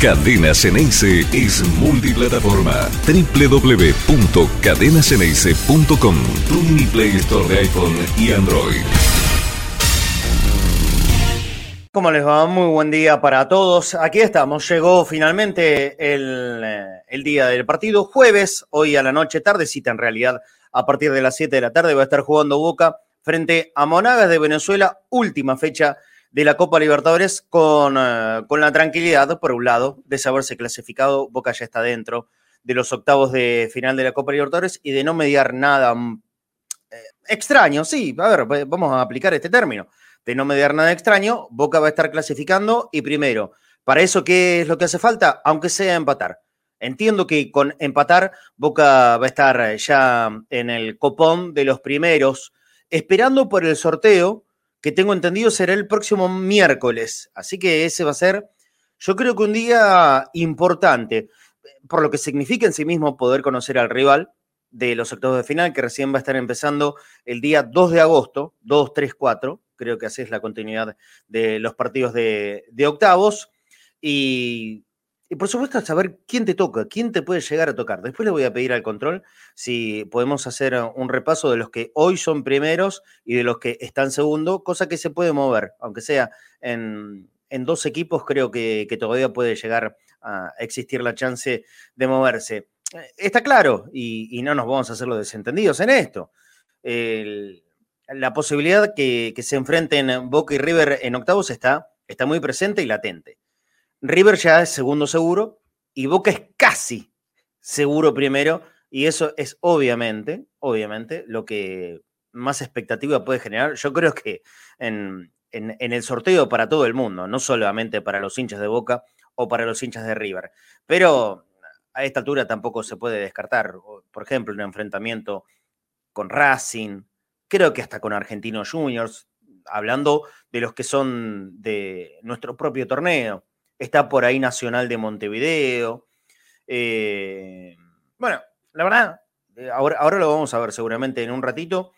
Cadena Ceneice es multiplataforma. www.cadenaceneice.com Tu mini Play Store de iPhone y Android. ¿Cómo les va? Muy buen día para todos. Aquí estamos. Llegó finalmente el, eh, el, día del partido. Jueves, hoy a la noche, tardecita en realidad, a partir de las 7 de la tarde va a estar jugando Boca frente a Monagas de Venezuela. Última fecha de la Copa Libertadores con, uh, con la tranquilidad, por un lado, de saberse clasificado. Boca ya está dentro de los octavos de final de la Copa Libertadores y de no mediar nada eh, extraño. Sí, a ver, vamos a aplicar este término de no mediar nada extraño, Boca va a estar clasificando y primero. ¿Para eso qué es lo que hace falta? Aunque sea empatar. Entiendo que con empatar Boca va a estar ya en el copón de los primeros, esperando por el sorteo, que tengo entendido será el próximo miércoles. Así que ese va a ser, yo creo que un día importante, por lo que significa en sí mismo poder conocer al rival de los octavos de final, que recién va a estar empezando el día 2 de agosto, 2, 3, 4 creo que así es la continuidad de los partidos de, de octavos. Y, y, por supuesto, saber quién te toca, quién te puede llegar a tocar. Después le voy a pedir al control si podemos hacer un repaso de los que hoy son primeros y de los que están segundo, cosa que se puede mover, aunque sea en, en dos equipos, creo que, todavía puede llegar a existir la chance de moverse. Está claro, y, no nos vamos a hacer los desentendidos en esto. La posibilidad que, que, se enfrenten Boca y River en octavos está, está muy presente y latente. River ya es segundo seguro y Boca es casi seguro primero y eso es obviamente, obviamente, lo que más expectativa puede generar. Yo creo que en, en, en el sorteo para todo el mundo, no solamente para los hinchas de Boca o para los hinchas de River. Pero a esta altura tampoco se puede descartar, por ejemplo, un enfrentamiento con Racing, creo que hasta con Argentinos Juniors, hablando de los que son de nuestro propio torneo. Está por ahí Nacional de Montevideo. Eh, bueno, la verdad, eh, ahora, ahora, lo vamos a ver seguramente en un ratito.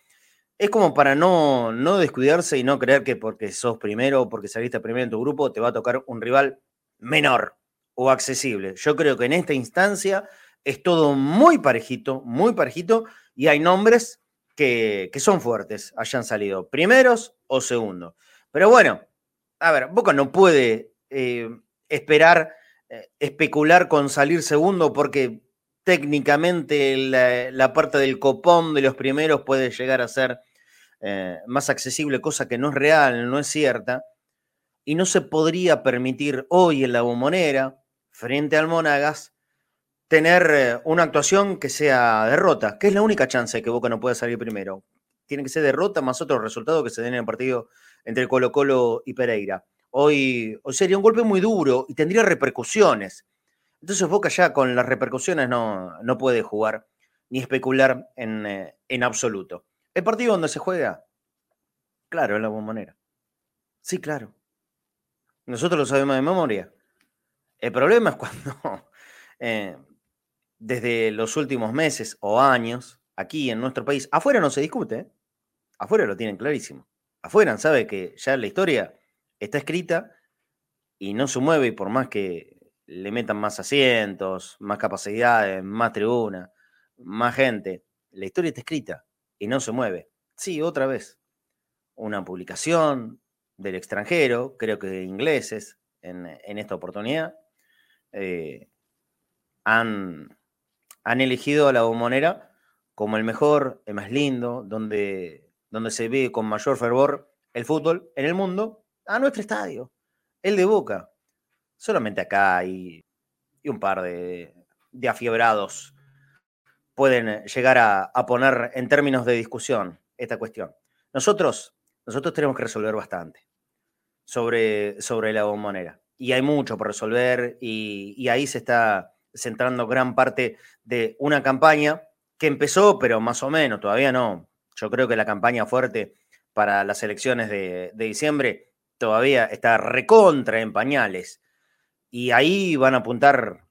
Es como para no, no descuidarse y no creer que porque sos primero o porque saliste primero en tu grupo te va a tocar un rival menor o accesible. Yo creo que en esta instancia es todo muy parejito, muy parejito y hay nombres que, que, son fuertes, hayan salido primeros o segundos. Pero bueno, a ver, Boca no puede eh, esperar, eh, especular con salir segundo porque técnicamente la, parte del copón de los primeros puede llegar a ser eh, más accesible, cosa que no es real, no es cierta. Y no se podría permitir hoy en la bombonera, frente al Monagas, tener eh, una actuación que sea derrota, que es la única chance que Boca no pueda salir primero. Tiene que ser derrota más otro resultado que se den en el partido entre Colo Colo y Pereira. Hoy, sería un golpe muy duro y tendría repercusiones. Entonces Boca ya con las repercusiones no, no puede jugar ni especular en, eh, en, absoluto. ¿El partido donde se juega? Claro, en la bombonera. Sí, claro. Nosotros lo sabemos de memoria. El problema es cuando eh, desde los últimos meses o años aquí en nuestro país. Afuera no se discute, ¿eh? afuera lo tienen clarísimo. Afuera sabe que ya la historia está escrita y no se mueve y por más que le metan más asientos, más capacidades, más tribuna, más gente, la historia está escrita y no se mueve. Sí, otra vez. Una publicación del extranjero, creo que ingleses, en, esta oportunidad, eh, han han elegido a la bombonera como el mejor, el más lindo, donde, donde se ve con mayor fervor el fútbol en el mundo, a nuestro estadio, el de Boca. Solamente acá y, y un par de, afiebrados pueden llegar a, poner en términos de discusión esta cuestión. Nosotros, nosotros tenemos que resolver bastante sobre, sobre la bombonera. Y hay mucho por resolver y, ahí se está centrando gran parte de una campaña que empezó, pero más o menos, todavía no. Yo creo que la campaña fuerte para las elecciones de diciembre todavía está recontra en pañales. Y ahí van a apuntar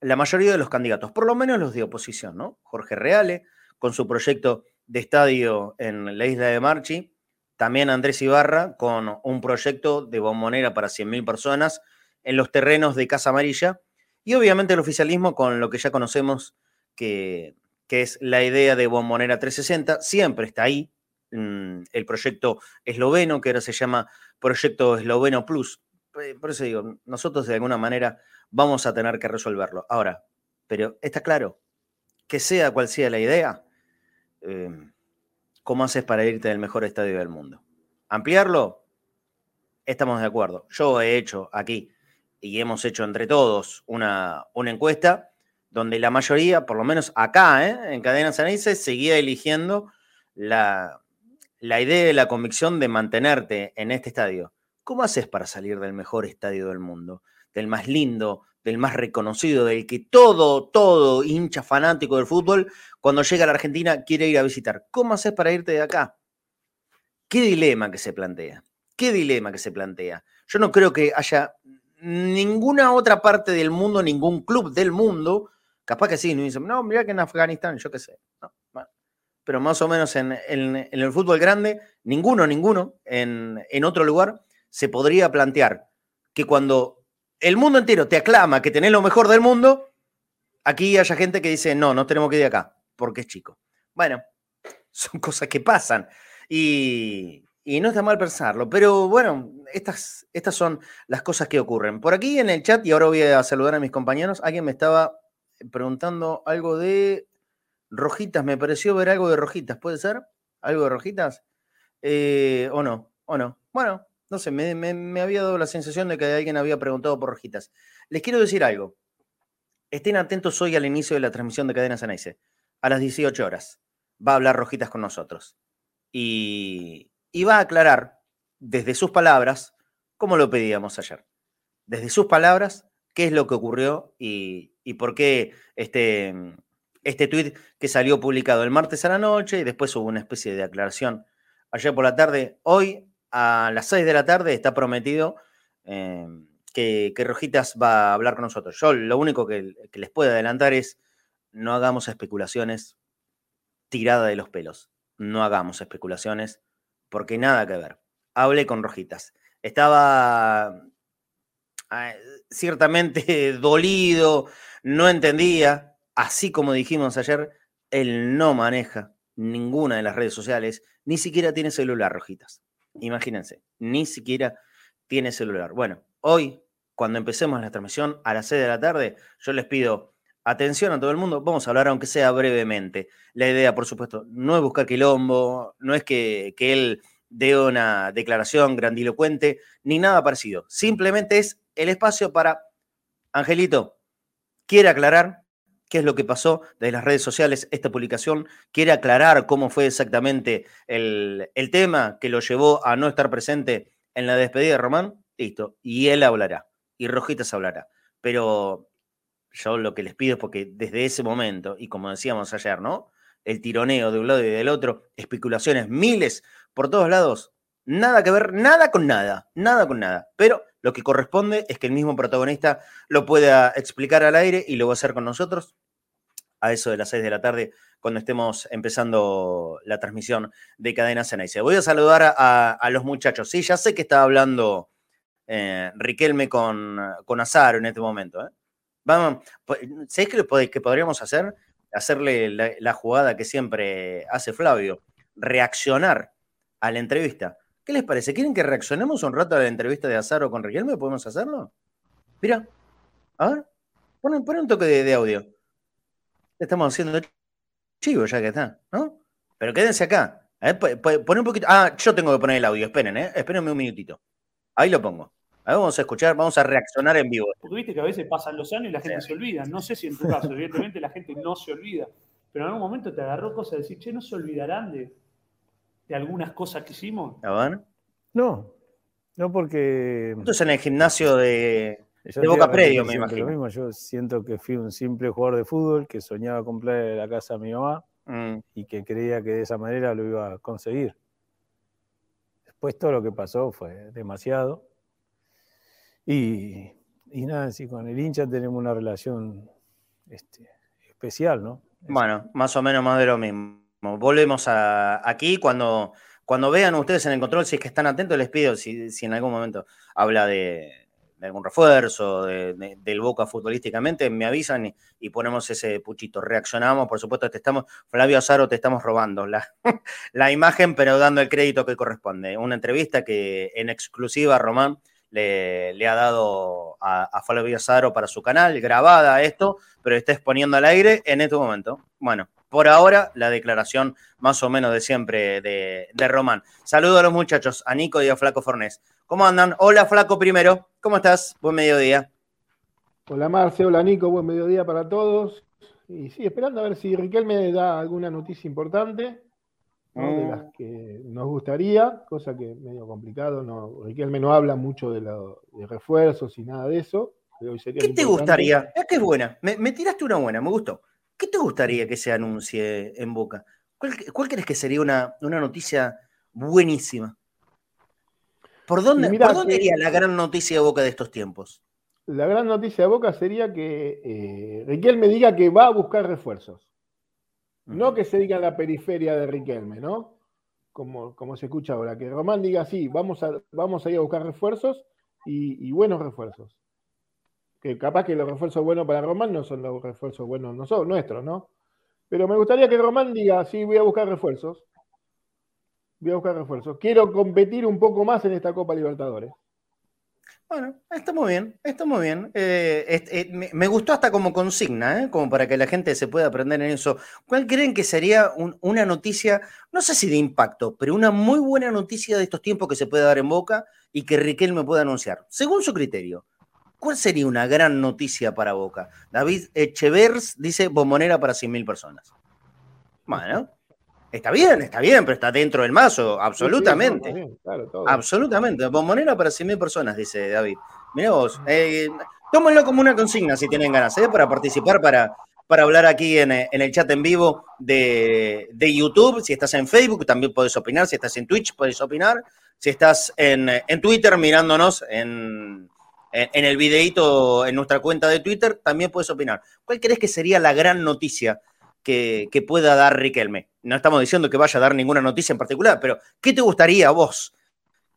la mayoría de los candidatos, por lo menos los de oposición, ¿no? Jorge Reale, con su proyecto de estadio en la isla de Marchi, también Andrés Ibarra, con un proyecto de bombonera para 100.000 personas en los terrenos de Casa Amarilla. Y obviamente el oficialismo con lo que ya conocemos, que, que es la idea de Bombonera 360, siempre está ahí. Mm, el proyecto esloveno, que ahora se llama Proyecto Esloveno Plus. Por eso digo, nosotros de alguna manera vamos a tener que resolverlo. Ahora, pero está claro, que sea cual sea la idea, eh, ¿cómo haces para irte del mejor estadio del mundo? ¿Ampliarlo? Estamos de acuerdo. Yo he hecho aquí y hemos hecho entre todos una, una encuesta donde la mayoría, por lo menos acá, ¿eh? en Cadena Sanaice, seguía eligiendo la, la idea y la convicción de mantenerte en este estadio. ¿Cómo haces para salir del mejor estadio del mundo? Del más lindo, del más reconocido, del que todo, todo hincha fanático del fútbol, cuando llega a la Argentina quiere ir a visitar. ¿Cómo haces para irte de acá? ¿Qué dilema que se plantea? ¿Qué dilema que se plantea? Yo no creo que haya ninguna otra parte del mundo, ningún club del mundo, capaz que sí, no dicen, no, mira que en Afganistán, yo qué sé. Pero más o menos en, el fútbol grande, ninguno, ninguno, en, en otro lugar, se podría plantear que cuando el mundo entero te aclama que tenés lo mejor del mundo, aquí haya gente que dice, no, no tenemos que ir acá, porque es chico. Bueno, son cosas que pasan y, no está mal pensarlo, pero bueno, estas, estas son las cosas que ocurren. Por aquí en el chat, y ahora voy a saludar a mis compañeros, alguien me estaba preguntando algo de rojitas, me pareció ver algo de rojitas, ¿puede ser? ¿Algo de rojitas? Eh, ¿O no? ¿O no? Bueno, no sé, me, había dado la sensación de que alguien había preguntado por Rojitas. Les quiero decir algo. Estén atentos hoy al inicio de la transmisión de Cadena Ceneice. A las 18 horas va a hablar Rojitas con nosotros. Y, va a aclarar desde sus palabras, como lo pedíamos ayer, desde sus palabras, qué es lo que ocurrió y, por qué este, este tuit que salió publicado el martes a la noche y después hubo una especie de aclaración ayer por la tarde. Hoy a las 6 de la tarde está prometido em, que, Rojitas va a hablar con nosotros. Yo lo único que, les puedo adelantar es no hagamos especulaciones tirada de los pelos. No hagamos especulaciones porque nada que ver. Hablé con Rojitas. Estaba ah, ciertamente dolido, no entendía, así como dijimos ayer, él no maneja ninguna de las redes sociales, ni siquiera tiene celular, Rojitas. Imagínense, ni siquiera tiene celular. Bueno, hoy, cuando empecemos la transmisión a las 6 de la tarde, yo les pido atención a todo el mundo. Vamos a hablar, aunque sea brevemente. La idea, por supuesto, no es buscar quilombo, no es que, que él dé una declaración grandilocuente, ni nada parecido. Simplemente es el espacio para, Angelito, quiere aclarar qué es lo que pasó desde las redes sociales, esta publicación, quiere aclarar cómo fue exactamente el, tema que lo llevó a no estar presente en la despedida de Román, listo, y él hablará, y Rojitas hablará. Pero yo lo que les pido es porque desde ese momento, y como decíamos ayer, ¿no? El tironeo de un lado y del otro, especulaciones, miles por todos lados, nada que ver, nada con nada, nada con nada. Pero lo que corresponde es que el mismo protagonista lo pueda explicar al aire y lo va a hacer con nosotros a eso de las 6 de la tarde cuando estemos empezando la transmisión de Cadena Ceneice. Voy a saludar a, los muchachos. Sí, ya sé que estaba hablando eh, Riquelme con, con Azaro en este momento. ¿eh? Vamos, pues, ¿sabés qué, que podríamos hacer? Hacerle la jugada que siempre hace Flavio, reaccionar a la entrevista. ¿Qué les parece? ¿Quieren que reaccionemos un rato a la entrevista de Azaro con Riquelme? ¿Podemos hacerlo? Mira, a ver, pon, un toque de, audio. Estamos haciendo chivo ya que está, ¿no? Pero quédense acá. Ver, pon un poquito. Ah, yo tengo que poner el audio, esperen, ¿eh? Espérenme un minutito. Ahí lo pongo. A vamos a escuchar, vamos a reaccionar en vivo. Porque viste que a veces pasan los años y la gente se olvida. No sé si en tu caso, evidentemente la gente no se olvida. Pero en algún momento te agarró cosas de decir, che, no se olvidarán de, de algunas cosas que hicimos? A ver. No, no porque... Esto es en el gimnasio de, Boca Predio, me imagino. Lo mismo. Yo siento que fui un simple jugador de fútbol que soñaba comprar la casa a mi mamá mm. y que creía que de esa manera lo iba a conseguir. Después todo lo que pasó fue demasiado. Y, nada, si con el hincha tenemos una relación este, especial, ¿no? Bueno, más o menos más de lo mismo. Volvemos a, aquí cuando, cuando vean ustedes en el control, si es que están atentos, les pido si, en algún momento habla de, algún refuerzo del Boca futbolísticamente, me avisan y, ponemos ese puchito. Reaccionamos, por supuesto, te estamos, Flavio Azaro, te estamos robando la, la imagen, pero dando el crédito que corresponde. Una entrevista que en exclusiva Román le, ha dado a, a, Flavio Azaro para su canal, grabada esto, pero está exponiendo al aire en este momento. Bueno, por ahora, la declaración más o menos de siempre de, de Román. Saludo a los muchachos, a Nico y a Flaco Fornés. ¿Cómo andan? Hola, Flaco, primero. ¿Cómo estás? Buen mediodía. Hola, Marce. Hola, Nico. Buen mediodía para todos. Y sí, esperando a ver si Riquelme da alguna noticia importante, de las mm. que nos gustaría, cosa que medio complicado. No, Riquelme no habla mucho de, de refuerzos y nada de eso. ¿Qué te gustaría? Es que es buena. Me, tiraste una buena, me gustó. ¿Qué te gustaría que se anuncie en Boca? ¿Cuál, crees que sería una, una noticia buenísima? ¿Por dónde, iría la gran noticia de Boca de estos tiempos? La gran noticia de Boca sería que eh, Riquelme diga que va a buscar refuerzos. No que se diga en la periferia de Riquelme, ¿no? Como, como se escucha ahora, que Román diga sí, vamos a, vamos a ir a buscar refuerzos y, buenos refuerzos. Capaz que los refuerzos buenos para Román no son los refuerzos buenos nuestros, ¿no? Pero me gustaría que Román diga, sí, voy a buscar refuerzos. Voy a buscar refuerzos. Quiero competir un poco más en esta Copa Libertadores. Bueno, está muy bien, está muy bien. Eh, eh, me, gustó hasta como consigna, ¿eh? como para que la gente se pueda aprender en eso. ¿Cuál creen que sería una noticia, no sé si de impacto, pero una muy buena noticia de estos tiempos que se puede dar en boca y que Riquelme pueda anunciar? Según su criterio, ¿cuál sería una gran noticia para Boca? David Echevers dice bombonera para 100.000 personas. Bueno, Está bien, está bien, pero está dentro del mazo, absolutamente. Absolutamente. Bombonera para 100.000 personas, dice David. Mirá vos, eh, tómenlo como una consigna si tienen ganas, ¿eh? Para participar, para, para hablar aquí en, el chat en vivo de, YouTube. Si estás en Facebook, también puedes opinar. Si estás en Twitch, puedes opinar. Si estás en, Twitter mirándonos en, en, el videito en nuestra cuenta de Twitter, también puedes opinar. ¿Cuál crees que sería la gran noticia que, pueda dar Riquelme. No estamos diciendo que vaya a dar ninguna noticia en particular, pero ¿qué te gustaría a vos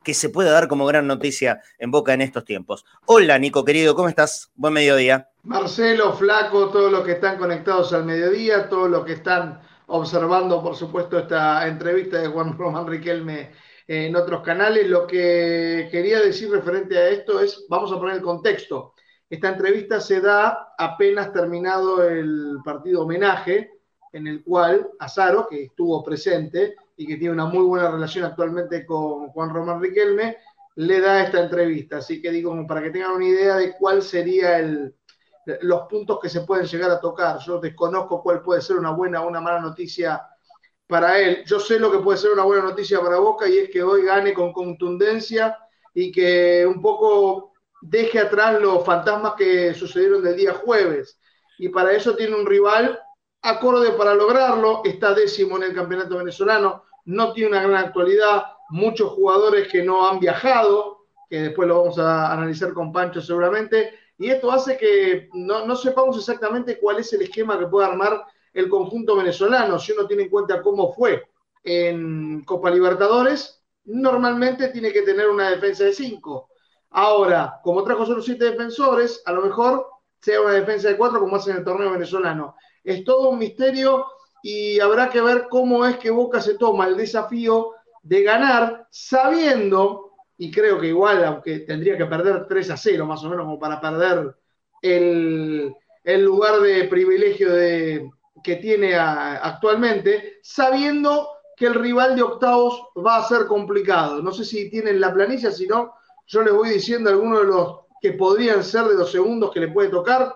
que se pueda dar como gran noticia en Boca en estos tiempos? Hola, Nico, querido, ¿cómo estás? Buen mediodía. Marcelo, Flaco, todos los que están conectados al mediodía, todos los que están observando, por supuesto, esta entrevista de Juan Román Riquelme en otros canales. Lo que quería decir referente a esto es, vamos a poner el contexto. Esta entrevista se da apenas terminado el partido homenaje en el cual Azaro, que estuvo presente y que tiene una muy buena relación actualmente con Juan Román Riquelme, le da esta entrevista. Así que digo, para que tengan una idea de cuál sería el, los puntos que se pueden llegar a tocar. Yo desconozco cuál puede ser una buena o una mala noticia para él. Yo sé lo que puede ser una buena noticia para Boca y es que hoy gane con contundencia y que un poco deje atrás los fantasmas que sucedieron del día jueves. Y para eso tiene un rival acorde para lograrlo, está décimo en el campeonato venezolano, no tiene una gran actualidad, muchos jugadores que no han viajado, que después lo vamos a analizar con Pancho seguramente, y esto hace que no, sepamos exactamente cuál es el esquema que puede armar el conjunto venezolano, si uno tiene en cuenta cómo fue en Copa Libertadores, normalmente tiene que tener una defensa de cinco. Ahora, como trajo solo siete defensores, a lo mejor sea una defensa de cuatro como hace en el torneo venezolano es todo un misterio y habrá que ver cómo es que Boca se toma el desafío de ganar sabiendo, y creo que igual, aunque tendría que perder 3 a 0 más o menos como para perder el, lugar de privilegio de, que tiene actualmente, sabiendo que el rival de octavos va a ser complicado. No sé si tienen la planilla, si no, yo les voy diciendo algunos de los que podrían ser de los segundos que le puede tocar.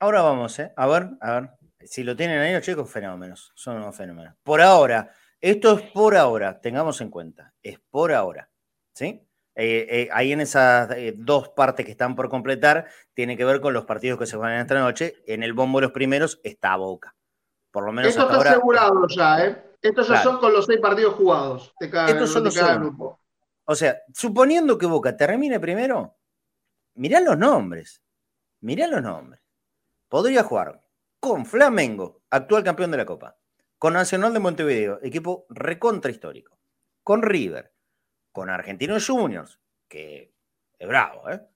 Ahora vamos, ¿eh? A ver, a ver. Si lo tienen ahí los chicos, fenómenos. Son unos fenómenos. Por ahora, esto es por ahora, tengamos en cuenta. Es por ahora. ¿Sí? Eh, eh, ahí en esas eh, dos partes que están por completar, tiene que ver con los partidos que se van esta noche. En el bombo los primeros está Boca. Por lo menos. Esto está asegurado ya, ¿eh? Estos ya son con los seis partidos jugados de cada, Estos son los grupo. O sea, suponiendo que Boca termine primero, mirá los nombres. Mirá los nombres. Podría jugar con Flamengo, actual campeón de la Copa, con Nacional de Montevideo, equipo recontra histórico, con River, con Argentinos Juniors, que es bravo, ¿eh?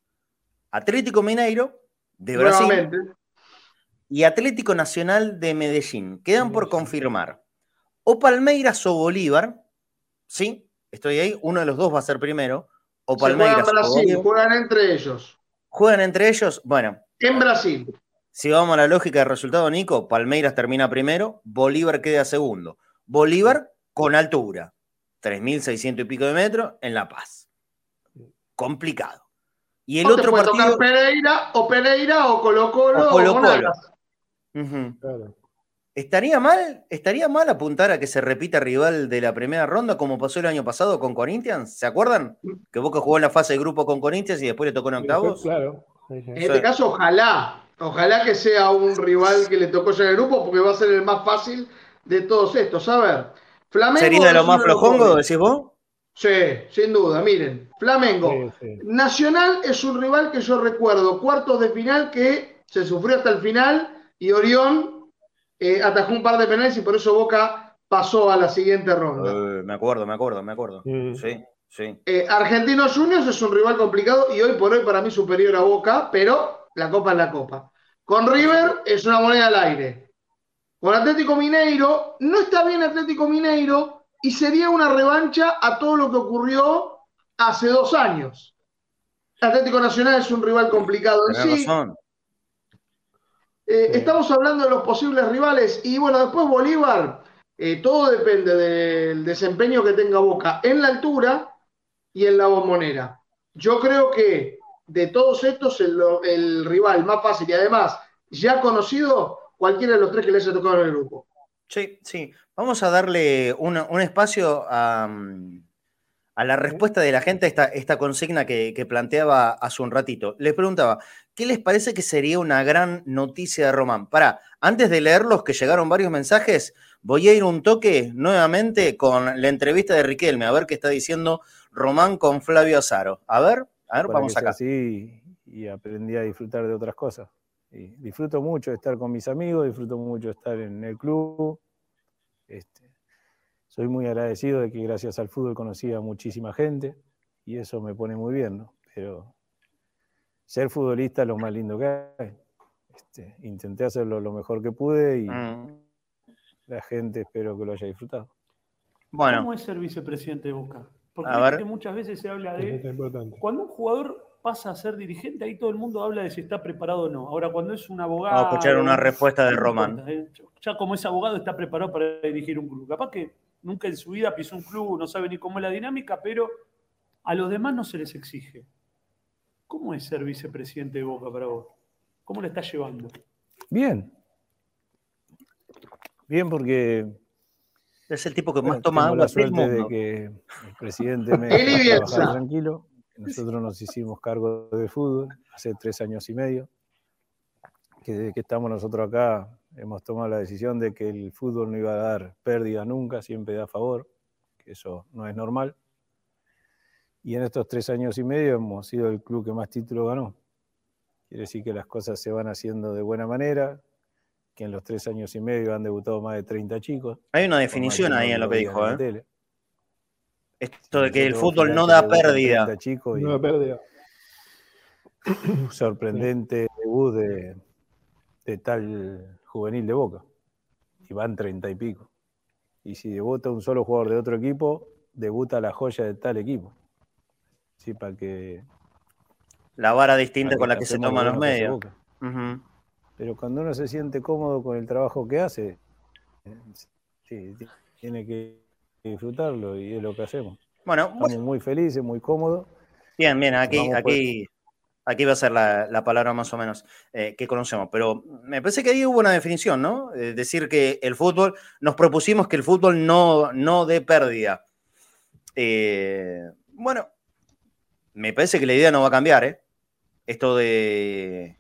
Atlético Mineiro de Brasil y Atlético Nacional de Medellín. Quedan por confirmar o Palmeiras o Bolívar, ¿sí? Estoy ahí, uno de los dos va a ser primero, o Palmeiras juegan Brasil, juegan entre ellos. ¿Juegan entre ellos? Bueno. En Brasil. Si vamos a la lógica de resultado, Nico, Palmeiras termina primero, Bolívar queda segundo. Bolívar con altura, 3.600 y pico de metros en La Paz. Complicado. Y el otro partido. Tocar Pereira o Pereira o Colo Colo o, Colo -Colo. ¿Estaría mal, ¿Estaría mal apuntar a que se repita rival de la primera ronda como pasó el año pasado con Corinthians? ¿Se acuerdan? Que Boca jugó en la fase de grupo con Corinthians y después le tocó en octavos. Claro. En este caso, ojalá. Ojalá que sea un rival que le tocó ya en el grupo porque va a ser el más fácil de todos estos. A ver, Flamengo. ¿Sería de lo más flojongo, decís vos? Sí, sin duda. Miren, Flamengo. Nacional es un rival que yo recuerdo, cuartos de final que se sufrió hasta el final y Orión eh, atajó un par de penales y por eso Boca pasó a la siguiente ronda. Eh, me acuerdo, me acuerdo, me acuerdo. Sí, sí. Eh, Argentinos Juniors es un rival complicado y hoy por hoy para mí superior a Boca, pero la copa es la copa. Con River es una moneda al aire. Con Atlético Mineiro, no está bien Atlético Mineiro y sería una revancha a todo lo que ocurrió hace dos años. Atlético Nacional es un rival complicado en sí. Eh, estamos hablando de los posibles rivales y bueno, después Bolívar, eh, todo depende del desempeño que tenga Boca en la altura y en la bombonera. Yo creo que de todos estos el, rival más fácil y además ya conocido cualquiera de los tres que les haya tocado en el grupo. Sí, sí. Vamos a darle un, espacio a, a, la respuesta de la gente a esta, esta consigna que, que, planteaba hace un ratito. Les preguntaba, ¿qué les parece que sería una gran noticia de Román? Para, antes de leerlos, que llegaron varios mensajes, voy a ir un toque nuevamente con la entrevista de Riquelme, a ver qué está diciendo Román con Flavio Azaro. A ver, a ver, vamos acá. Sí, y aprendí a disfrutar de otras cosas. Y disfruto mucho de estar con mis amigos, disfruto mucho de estar en el club. Este, soy muy agradecido de que gracias al fútbol conocí a muchísima gente y eso me pone muy bien, ¿no? Pero ser futbolista es lo más lindo que hay. Este, intenté hacerlo lo mejor que pude y mm. la gente espero que lo haya disfrutado. Bueno. ¿Cómo es ser vicepresidente de Boca? Porque muchas veces se habla de cuando un jugador pasa a ser dirigente, ahí todo el mundo habla de si está preparado o no. Ahora, cuando es un abogado. Vamos a escuchar una respuesta de Román. ¿eh? Ya como es abogado, está preparado para dirigir un club. Capaz que nunca en su vida pisó un club, no sabe ni cómo es la dinámica, pero a los demás no se les exige. ¿Cómo es ser vicepresidente de Boca para vos? ¿Cómo lo estás llevando? Bien. Bien porque es el tipo que más toma agua la suerte de que el presidente me deja tranquilo. Nosotros nos hicimos cargo de fútbol hace tres años y medio. Que desde que estamos nosotros acá hemos tomado la decisión de que el fútbol no iba a dar pérdida nunca, siempre da favor, que eso no es normal. Y en estos tres años y medio hemos sido el club que más títulos ganó. Quiere decir que las cosas se van haciendo de buena manera, que en los tres años y medio han debutado más de 30 chicos. Hay una definición ahí en lo que dijo, ¿eh? Esto de que el fútbol no da pérdida. no da pérdida. Sorprendente debut de, de tal juvenil de Boca. Y van 30 y pico. Y si debuta un solo jugador de otro equipo, debuta la joya de tal equipo. Sí, para que. La vara distinta con la que se toman los medios. Pero cuando uno se siente cómodo con el trabajo que hace, sí, tiene que disfrutarlo y es lo que hacemos. Bueno, estamos muy felices, muy cómodos. Bien, bien, aquí, aquí, aquí va a ser la, palabra más o menos eh, que conocemos. Pero me parece que ahí hubo una definición, ¿no? Es decir, que el fútbol, nos propusimos que el fútbol no, no dé pérdida. Eh, bueno, me parece que la idea no va a cambiar, ¿eh? Esto de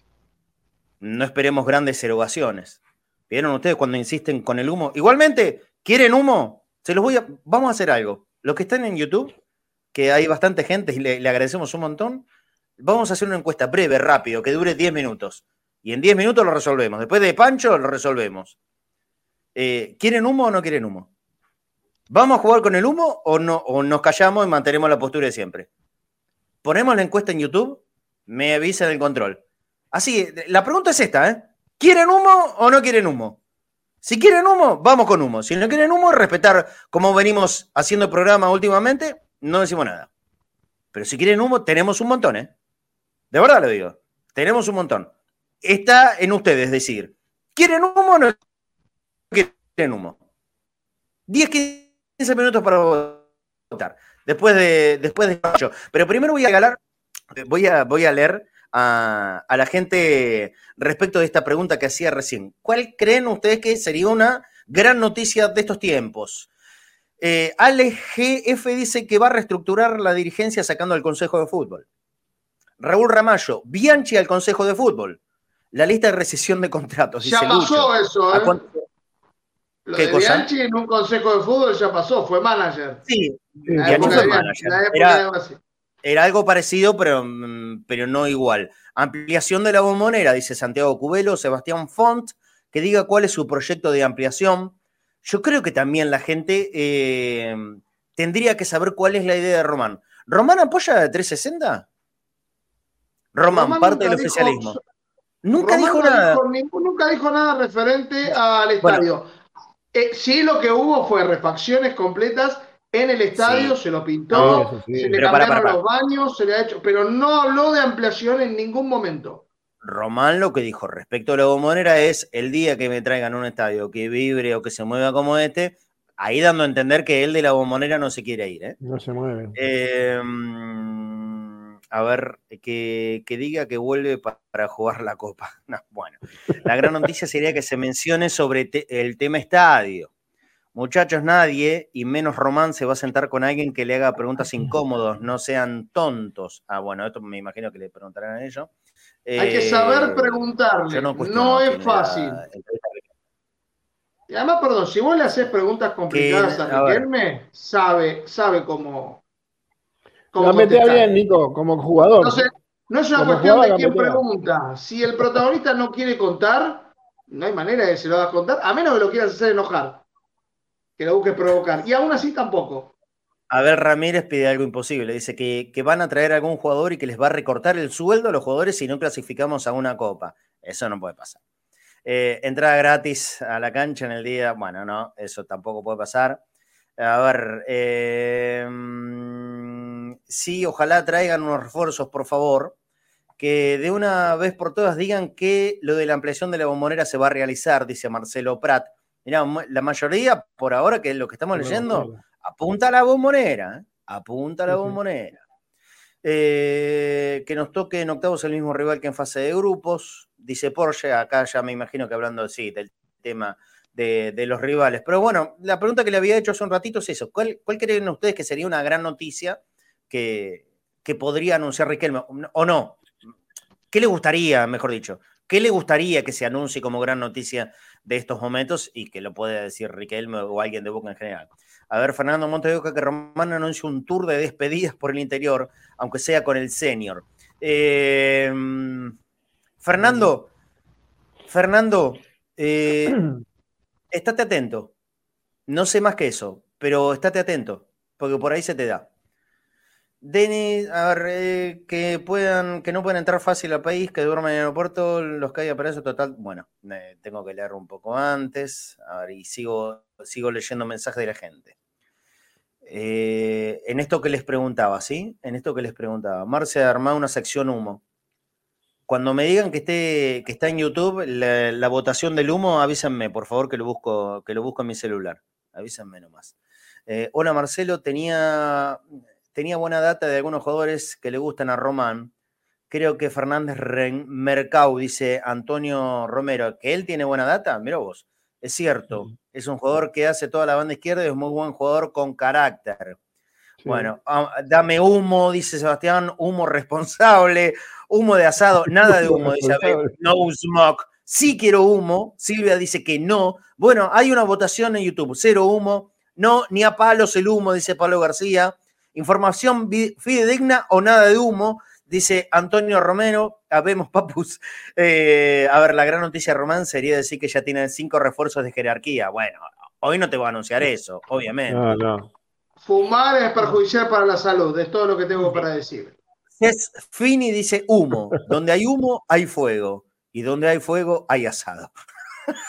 no esperemos grandes erogaciones. ¿Vieron ustedes cuando insisten con el humo? Igualmente, ¿quieren humo? Se los voy a. Vamos a hacer algo. Los que están en YouTube, que hay bastante gente y le, agradecemos un montón, vamos a hacer una encuesta breve, rápido, que dure 10 minutos. Y en 10 minutos lo resolvemos. Después de Pancho lo resolvemos. Eh, ¿Quieren humo o no quieren humo? ¿Vamos a jugar con el humo o, no, o nos callamos y mantenemos la postura de siempre? Ponemos la encuesta en YouTube, me avisa en el control. Así, la pregunta es esta, ¿eh? ¿Quieren humo o no quieren humo? Si quieren humo, vamos con humo. Si no quieren humo, respetar como venimos haciendo el programa últimamente, no decimos nada. Pero si quieren humo, tenemos un montón, ¿eh? De verdad lo digo. Tenemos un montón. Está en ustedes decir, ¿quieren humo o no quieren humo? 10, 15 minutos para votar. Después de, después de Pero primero voy a galar, voy a, voy a leer a, la gente respecto de esta pregunta que hacía recién. ¿Cuál creen ustedes que sería una gran noticia de estos tiempos? Eh, Ale GF dice que va a reestructurar la dirigencia sacando al Consejo de Fútbol. Raúl Ramallo, Bianchi al Consejo de Fútbol. La lista de recesión de contratos. Ya pasó eso, ¿eh? Lo de Bianchi en un Consejo de Fútbol ya pasó, fue manager. Sí, Bianchi fue manager era algo parecido, pero, mm, pero no igual. Ampliación de la bombonera, dice Santiago Cubelo, Sebastián Font, que diga cuál es su proyecto de ampliación. Yo creo que también la gente eh, tendría que saber cuál es la idea de Román. ¿Román apoya de 360? Román, parte del oficialismo. Nunca dijo nada. nunca dijo nada referente al estadio. Eh, sí, lo que hubo fue refacciones completas en el estadio, se lo pintó, se le cambiaron los baños, se le ha hecho, pero no habló de ampliación en ningún momento. Román lo que dijo respecto a la bombonera es el día que me traigan un estadio que vibre o que se mueva como este, ahí dando a entender que él de la bombonera no se quiere ir. ¿eh? No se mueve. Em, a ver, que, diga que vuelve para jugar la copa. bueno, la gran noticia sería que se mencione sobre el tema estadio. Muchachos, nadie, y menos Román, se va a sentar con alguien que le haga preguntas incómodos, no sean tontos. Ah, bueno, esto me imagino que le preguntarán a ellos. Hay que saber eh, preguntarle, no, es fácil. Y además, perdón, si vos le haces preguntas complicadas a, Riquelme, sabe, sabe cómo. La metea bien, Nico, como jugador. no es una cuestión de quién pregunta. Si el protagonista no quiere contar, no hay manera de que se lo haga contar, a menos que lo quieras hacer enojar que lo busques provocar. Y aún así tampoco. A ver, Ramírez pide algo imposible. Dice que, van a traer a algún jugador y que les va a recortar el sueldo a los jugadores si no clasificamos a una copa. Eso no puede pasar. Eh, entrada gratis a la cancha en el día. Bueno, no, eso tampoco puede pasar. A ver, eh, sí, ojalá traigan unos refuerzos, por favor. Que de una vez por todas digan que lo de la ampliación de la bombonera se va a realizar, dice Marcelo Prat. Mira, la mayoría, por ahora, que es lo que estamos leyendo, apunta a la bombonera, ¿eh? apunta a la bombonera. Eh, que nos toque en octavos el mismo rival que en fase de grupos, dice Porsche, acá ya me imagino que hablando sí, del tema de, los rivales. Pero bueno, la pregunta que le había hecho hace un ratito es eso, ¿cuál, cuál creen ustedes que sería una gran noticia que, que podría anunciar Riquelme o no? ¿Qué le gustaría, mejor dicho? ¿Qué le gustaría que se anuncie como gran noticia de estos momentos y que lo puede decir Riquelme o alguien de Boca en general. A ver, Fernando Montevideo que Román anunció un tour de despedidas por el interior, aunque sea con el senior. Eh, Fernando, Fernando, eh, estate atento. No sé más que eso, pero estate atento, porque por ahí se te da. Denis, a ver, eh, que puedan, que no puedan entrar fácil al país, que duerman en el aeropuerto, los que haya para eso, total, bueno, tengo que leer un poco antes, a ver, y sigo, sigo leyendo mensajes de la gente. Eh, en esto que les preguntaba, ¿sí? En esto que les preguntaba. Marce armado una sección humo. Cuando me digan que esté, que está en YouTube la, votación del humo, avísenme, por favor, que lo busco, que lo busco en mi celular. Avísenme nomás. Eh, hola Marcelo, tenía tenía buena data de algunos jugadores que le gustan a Román. Creo que Fernández Mercau, dice Antonio Romero, que él tiene buena data. Mira vos, es cierto. Es un jugador que hace toda la banda izquierda y es muy buen jugador con carácter. Bueno, ah, dame humo, dice Sebastián, humo responsable, humo de asado, nada de humo, dice no smoke. Sí quiero humo, Silvia dice que no. Bueno, hay una votación en YouTube, cero humo, no, ni a palos el humo, dice Pablo García. Información fidedigna o nada de humo, dice Antonio Romero. Habemos, papus. Eh, a ver, la gran noticia, Román, sería decir que ya tienen cinco refuerzos de jerarquía. Bueno, hoy no te voy a anunciar eso, obviamente. Fumar es perjudicial para la salud, es todo lo que tengo para decir. Fini dice humo. Donde hay humo, hay fuego. Y donde hay fuego, hay asado.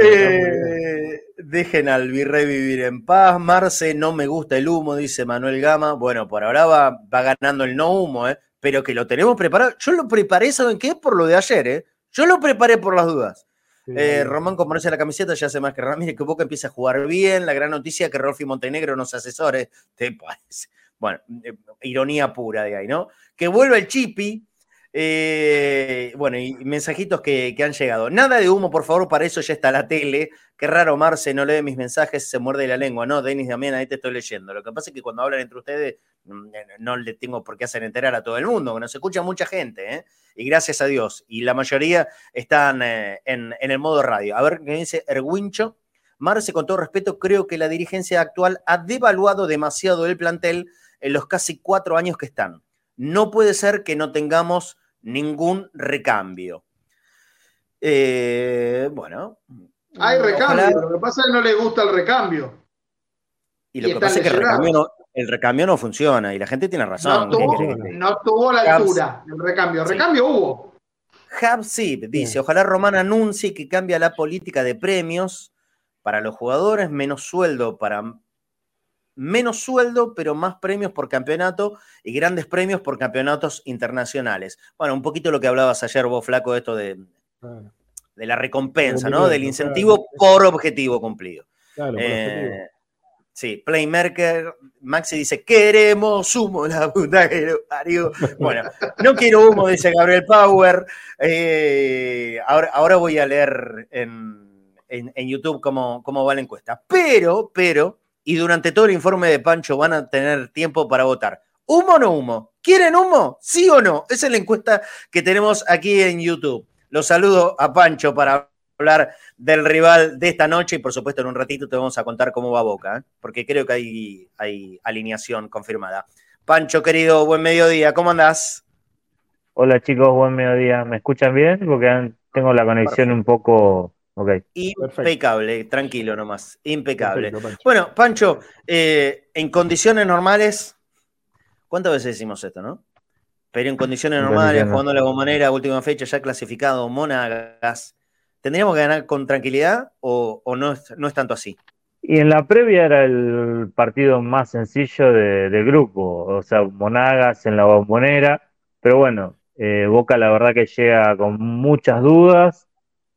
Eh, dejen al virrey vivir en paz. Marce, no me gusta el humo, dice Manuel Gama. Bueno, por ahora va, va ganando el no humo, ¿eh? pero que lo tenemos preparado. Yo lo preparé, ¿saben qué? Por lo de ayer, ¿eh? Yo lo preparé por las dudas. Eh, Román, la camiseta, ya hace más que Ramírez, que Boca empieza a jugar bien. La gran noticia que Rolfi Montenegro nos asesore. Te parece. Bueno, eh, ironía pura de ahí, ¿no? Que vuelva el Chipi. Eh, bueno, y mensajitos que, han llegado. Nada de humo, por favor, para eso ya está la tele. Qué raro, Marce, no lee mis mensajes, se muerde la lengua, ¿no? Denis Damián, ahí te estoy leyendo. Lo que pasa es que cuando hablan entre ustedes, mm, no le tengo por qué hacer enterar a todo el mundo, nos escucha mucha gente, ¿eh? Y gracias a Dios. Y la mayoría están eh, en, el modo radio. A ver qué dice Erwincho. Marce, con todo respeto, creo que la dirigencia actual ha devaluado demasiado el plantel en los casi cuatro años que están. No puede ser que no tengamos ningún recambio. Eh, bueno. Hay recambio, lo que pasa es que no le gusta el recambio. Y lo que pasa es que el recambio, no, funciona y la gente tiene razón. No tuvo, la altura el recambio. El recambio hubo. Habsib dice, ojalá Román anuncie que cambia la política de premios para los jugadores, menos sueldo para menos sueldo, pero más premios por campeonato y grandes premios por campeonatos internacionales. Bueno, un poquito lo que hablabas ayer vos, Flaco, esto de, de la recompensa, ¿no? Del incentivo por objetivo cumplido. Claro, eh, sí, Playmaker, Maxi dice, queremos humo, la puta que parió. Bueno, no quiero humo, dice Gabriel Power. Eh, ahora, ahora voy a leer en, en, YouTube cómo, cómo va la encuesta. Pero, pero, y durante todo el informe de Pancho van a tener tiempo para votar. ¿Humo o no humo? ¿Quieren humo? ¿Sí o no? Esa es la encuesta que tenemos aquí en YouTube. Los saludo a Pancho para hablar del rival de esta noche y por supuesto en un ratito te vamos a contar cómo va Boca, ¿eh? porque creo que hay, hay alineación confirmada. Pancho, querido, buen mediodía, ¿cómo andás? Hola chicos, buen mediodía. ¿Me escuchan bien? Porque tengo la conexión un poco Impecable, tranquilo nomás, impecable. Bueno, Pancho, eh, en condiciones normales, ¿cuántas veces decimos esto, no? Pero en condiciones normales, jugando la bombonera, última fecha, ya clasificado, Monagas, ¿tendríamos que ganar con tranquilidad o, no, es, no, es, tanto así? Y en la previa era el partido más sencillo del grupo, o sea, Monagas en la bombonera, pero bueno, eh, Boca la verdad que llega con muchas dudas,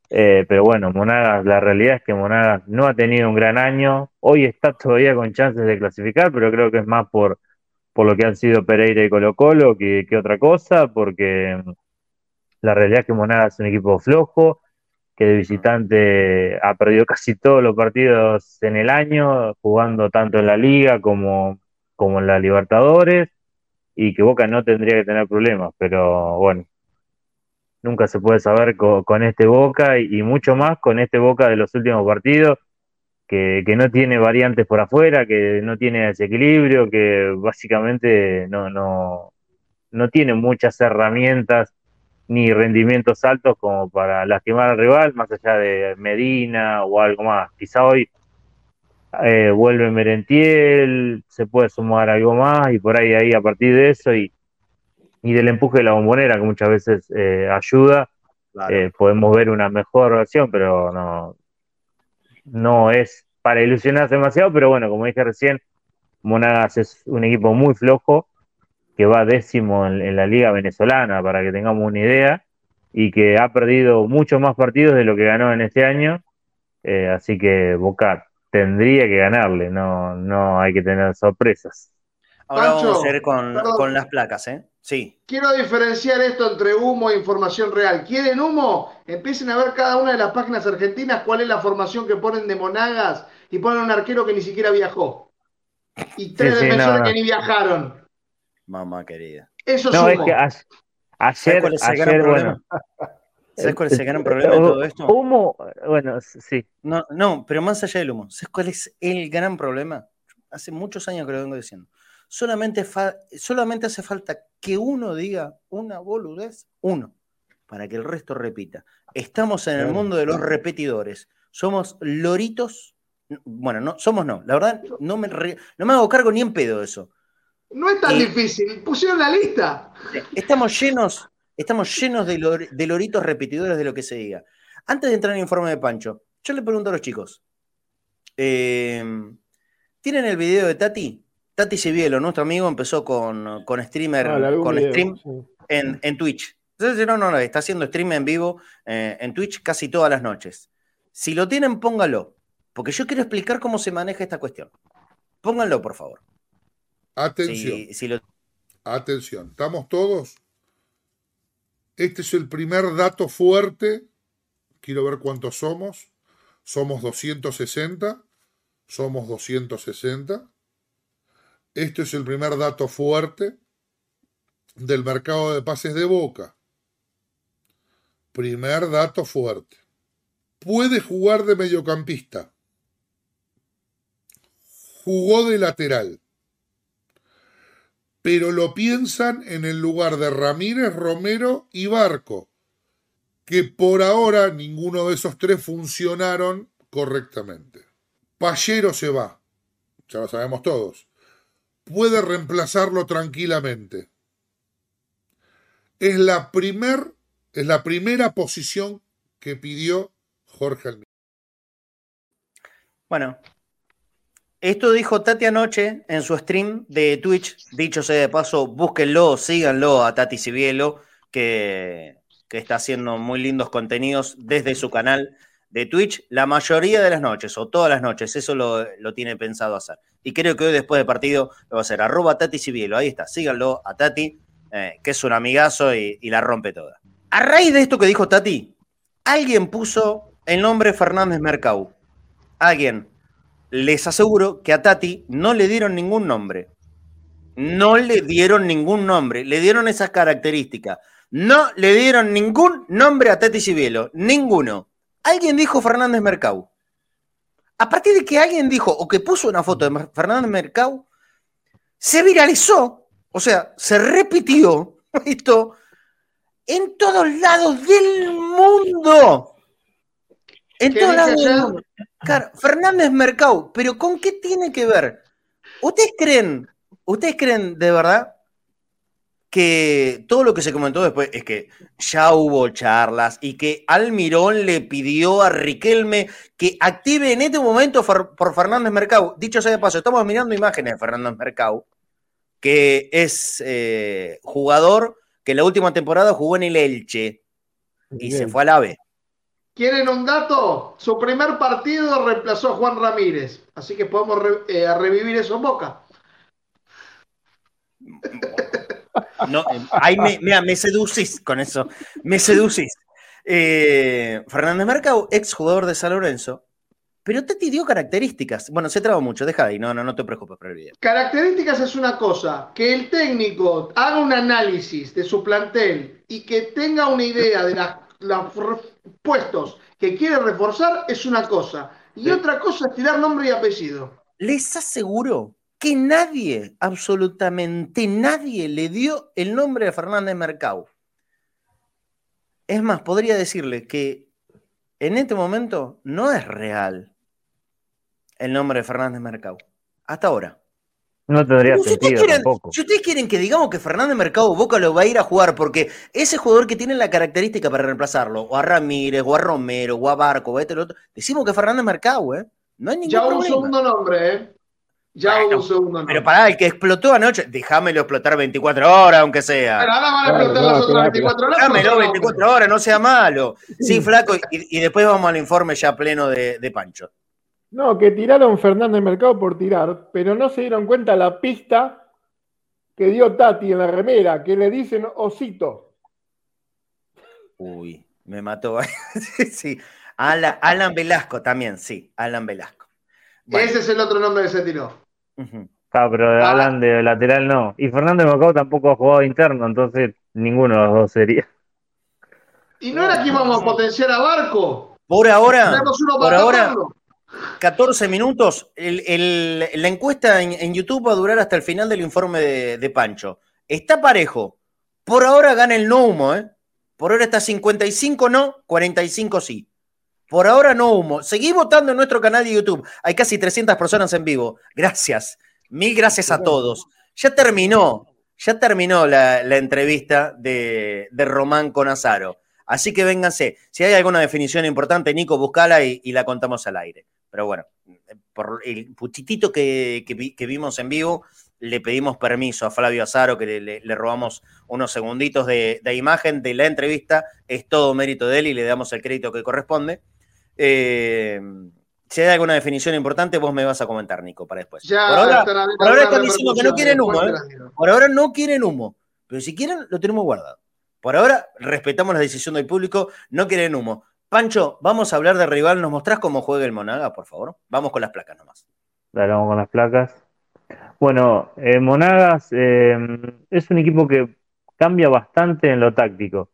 eh, pero bueno, Monagas, la realidad es que Monagas no ha tenido un gran año. Hoy está todavía con chances de clasificar, pero creo que es más por, por lo que han sido Pereira y Colo Colo que, otra cosa, porque mm, la realidad es que Monagas es un equipo flojo, que de visitante ha perdido casi todos los partidos en el año, jugando tanto en la liga como, como en la Libertadores, y que Boca no tendría que tener problemas, pero bueno, nunca se puede saber con, este Boca y, mucho más con este Boca de los últimos partidos, que, no tiene variantes por afuera, que no tiene desequilibrio, que básicamente no, no, no tiene muchas herramientas ni rendimientos altos como para lastimar al rival, más allá de Medina o algo más. Quizá hoy eh, vuelve Merentiel, se puede sumar algo más y por ahí, ahí a partir de eso y, y del empuje de la bombonera, que muchas veces eh, ayuda, eh, podemos ver una mejor versión, pero no, no es para ilusionarse demasiado, pero bueno, como dije recién, Monagas es un equipo muy flojo, que va décimo en, la liga venezolana, para que tengamos una idea, y que ha perdido muchos más partidos de lo que ganó en este año, eh, así que Boca tendría que ganarle, no, no hay que tener sorpresas. Ahora vamos a ir con, las placas, ¿eh? Sí. Quiero diferenciar esto entre humo e información real. ¿Quieren humo? Empiecen a ver cada una de las páginas argentinas cuál es la formación que ponen de Monagas y ponen un arquero que ni siquiera viajó. Y tres defensores que ni viajaron. Mamá querida. Eso es humo. ayer, cuál es el gran problema? ¿Sabes cuál es el gran problema de todo esto? Humo, bueno, sí. No, no, pero más allá del humo, ¿sabes cuál es el gran problema? Hace muchos años que lo vengo diciendo Solamente, solamente hace falta que uno diga una boludez, uno, para que el resto repita. Estamos en el mundo de los repetidores. Somos loritos. Bueno, no, somos no. La verdad, no me, no me hago cargo ni en pedo de eso. No es tan difícil, pusieron la lista. Estamos llenos, estamos llenos de, de loritos repetidores de lo que se diga. Antes de entrar en el informe de Pancho, yo le pregunto a los chicos, eh, ¿tienen el video de Tati? Tati Cibielo, nuestro amigo, empezó con, con streamer, ah, con stream en, Twitch. Entonces, no, no, no, está haciendo stream en vivo eh, en Twitch casi todas las noches. Si lo tienen, póngalo, porque yo quiero explicar cómo se maneja esta cuestión. Pónganlo, por favor. Atención. Atención, ¿estamos todos? Este es el primer dato fuerte. Quiero ver cuántos somos. Somos 260. Somos 260. Este es el primer dato fuerte del mercado de pases de Boca. Primer dato fuerte. Puede jugar de mediocampista. Jugó de lateral pero lo piensan en el lugar de Ramírez, Romero y Barco, que por ahora ninguno de esos tres funcionaron correctamente. Pallero se va, ya lo sabemos todos. Puede reemplazarlo tranquilamente. Es la, primer, es la primera posición que pidió Jorge Almirón. Bueno, esto dijo Tati anoche en su stream de Twitch. Dicho sea de paso, búsquenlo, síganlo a Tati Cibielo, que, está haciendo muy lindos contenidos desde su canal de Twitch la mayoría de las noches o todas las noches. Eso lo, tiene pensado hacer. Y creo que hoy después del partido lo va a hacer. Arroba Tati Cibielo. Ahí está. Síganlo a Tati, eh, que es un amigazo y, y la rompe toda. A raíz de esto que dijo Tati, alguien puso el nombre Fernández Mercau. Alguien les aseguro que a Tati no le dieron ningún nombre. No le dieron ningún nombre, le dieron esas características. No le dieron ningún nombre a Tati Cibielo, ninguno. Alguien dijo Fernández Mercau. A partir de que alguien dijo o que puso una foto de Fernández Mercau, se viralizó, o sea, se repitió esto en todos lados del mundo. En todos lados del mundo. Claro, Fernández Mercado, pero ¿con qué tiene que ver? ¿Ustedes creen, ustedes creen de verdad que todo lo que se comentó después es que ya hubo charlas y que Almirón le pidió a Riquelme que active en este momento por Fernández Mercado? Dicho sea de paso, estamos mirando imágenes de Fernández Mercado, que es eh, jugador que la última temporada jugó en el Elche y se fue al AVE. ¿Quieren un dato? Su primer partido reemplazó a Juan Ramírez. Así que podemos eh, revivir eso en boca. No, ahí me, mira, me seducís con eso. Me seducís. Eh, Fernández Mercado, ex jugador de San Lorenzo. Pero te dio características. Bueno, se traba mucho, deja ahí, no, no, no te preocupes por el video. Características es una cosa, que el técnico haga un análisis de su plantel y que tenga una idea de los puestos que quiere reforzar es una cosa. Y otra cosa es tirar nombre y apellido. Les aseguro que nadie, absolutamente nadie, le dio el nombre de Fernández Mercado. Es más, podría decirle que en este momento no es real el nombre de Fernández Mercado. Hasta ahora. No tendría sentido tampoco. Si ustedes quieren que digamos que Fernández Mercado Boca lo va a ir a jugar porque ese jugador que tiene la característica para reemplazarlo, o a Ramírez, o a Romero, o a Barco, o a este o otro, decimos que Fernández Mercado, ¿eh? No hay ningún ya un segundo nombre, ¿eh? Ya un segundo nombre. Pero pará, el que explotó anoche, déjamelo explotar 24 horas, aunque sea. Pero ahora van a explotar las otras 24 horas. Déjamelo 24 horas, no sea malo. Sí, flaco, y, después vamos al informe ya pleno de Pancho. No, que tiraron Fernández Mercado por tirar, pero no se dieron cuenta la pista que dio Tati en la remera, que le dicen osito. Uy, me mató. sí, Alan, Velasco también, sí, Alan Velasco. Ese es el otro nombre que se tiró. Ah, pero de Alan de lateral no. Y Fernández Mercado tampoco ha jugado interno, entonces ninguno de los dos sería. ¿Y no era que íbamos a potenciar a Barco? Por ahora, por ahora, 14 minutos. la encuesta en, YouTube va a durar hasta el final del informe de, Pancho. Está parejo. Por ahora gana el no humo, ¿eh? Por ahora está 55 no, 45 sí. Por ahora no humo. Seguí votando en nuestro canal de YouTube. Hay casi 300 personas en vivo. Gracias. Mil gracias a todos. Ya terminó, ya terminó la, entrevista de, Román con Azaro. Así que vénganse. Si hay alguna definición importante, Nico, buscala y, la contamos al aire. Pero bueno, por el puchitito que, vimos en vivo, le pedimos permiso a Flavio Azaro, que le, robamos unos segunditos de, imagen de la entrevista. Es todo mérito de él y le damos el crédito que corresponde. Eh, si hay alguna definición importante, vos me vas a comentar, Nico, para después. por ahora, están, diciendo que no quieren humo, ¿eh? Por ahora no quieren humo. Pero si quieren, lo tenemos guardado. Por ahora, respetamos la decisión del público, no quieren humo. Pancho, vamos a hablar de rival. ¿Nos mostrás cómo juega el Monaga, por favor? Vamos con las placas nomás. Dale, vamos con las placas. Bueno, eh, Monagas eh, es un equipo que cambia bastante en lo táctico.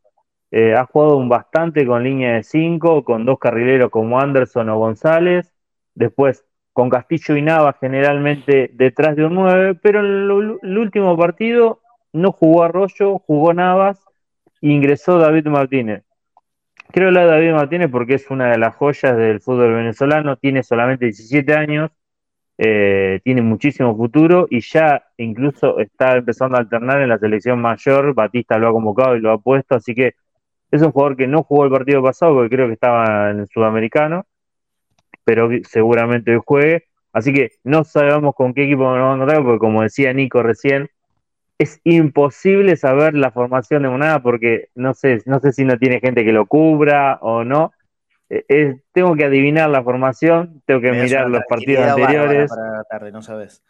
Eh, ha jugado un bastante con línea de 5, con dos carrileros como Anderson o González. Después con Castillo y Navas generalmente detrás de un 9, pero en el último partido no jugó Arroyo, jugó Navas e ingresó David Martínez. Creo la de David Martínez porque es una de las joyas del fútbol venezolano, tiene solamente 17 años, eh, tiene muchísimo futuro y ya incluso está empezando a alternar en la selección mayor, Batista lo ha convocado y lo ha puesto, así que es un jugador que no jugó el partido pasado porque creo que estaba en el sudamericano, pero seguramente hoy juegue. Así que no sabemos con qué equipo nos vamos a encontrar, porque como decía Nico recién, es imposible saber la formación de Monada porque no sé, no sé si no tiene gente que lo cubra o no. Eh, tengo que adivinar la formación, tengo que mirar los partidos anteriores. no sabes.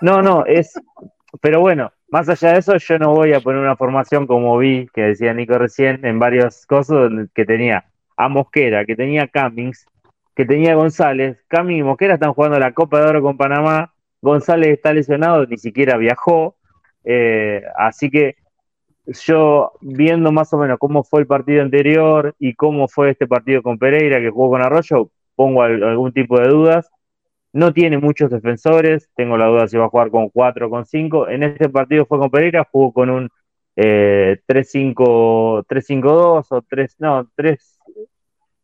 No, no, es. Pero bueno, más allá de eso, yo no voy a poner una formación como vi, que decía Nico recién, en varios cosas, que tenía a Mosquera, que tenía Cummings, que tenía González. Cummings y Mosquera están jugando la Copa de Oro con Panamá. González está lesionado, ni siquiera viajó. Eh, así que yo, viendo más o menos cómo fue el partido anterior y cómo fue este partido con Pereira, que jugó con Arroyo, pongo algún tipo de dudas. No tiene muchos defensores, tengo la duda si va a jugar con 4 o con 5. En este partido fue con Pereira, jugó con un 3-5-2 eh, o 3, no, 3,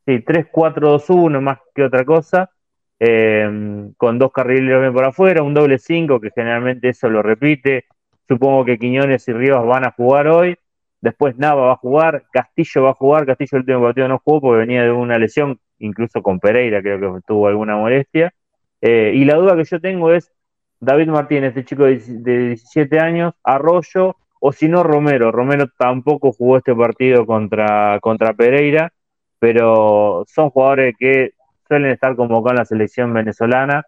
sí, 3-4-2-1 más que otra cosa, em, con dos carriles por afuera, un doble 5 que generalmente eso lo repite. Supongo que Quiñones y Rivas van a jugar hoy. Después Nava va a jugar, Castillo va a jugar. Castillo el último partido no jugó porque venía de una lesión, incluso con Pereira creo que tuvo alguna molestia. Eh, y la duda que yo tengo es David Martínez, este chico de, 17 años, Arroyo, o si no Romero. Romero tampoco jugó este partido contra, contra Pereira, pero son jugadores que suelen estar convocados en la selección venezolana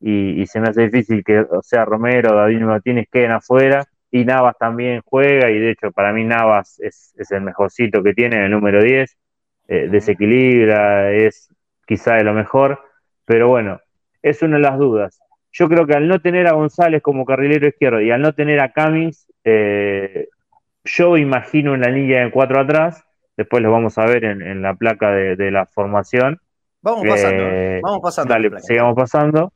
y, se me hace difícil que, o sea, Romero, David Martínez queden afuera y Navas también juega y de hecho para mí Navas es, el mejorcito que tiene, el número 10, eh, desequilibra, es quizá de lo mejor, pero bueno, es una de las dudas. Yo creo que al no tener a González como carrilero izquierdo y al no tener a Cummings, eh, yo imagino una línea de cuatro atrás, después lo vamos a ver en, la placa de, la formación. Vamos pasando, eh, vamos pasando. Dale, sigamos pasando.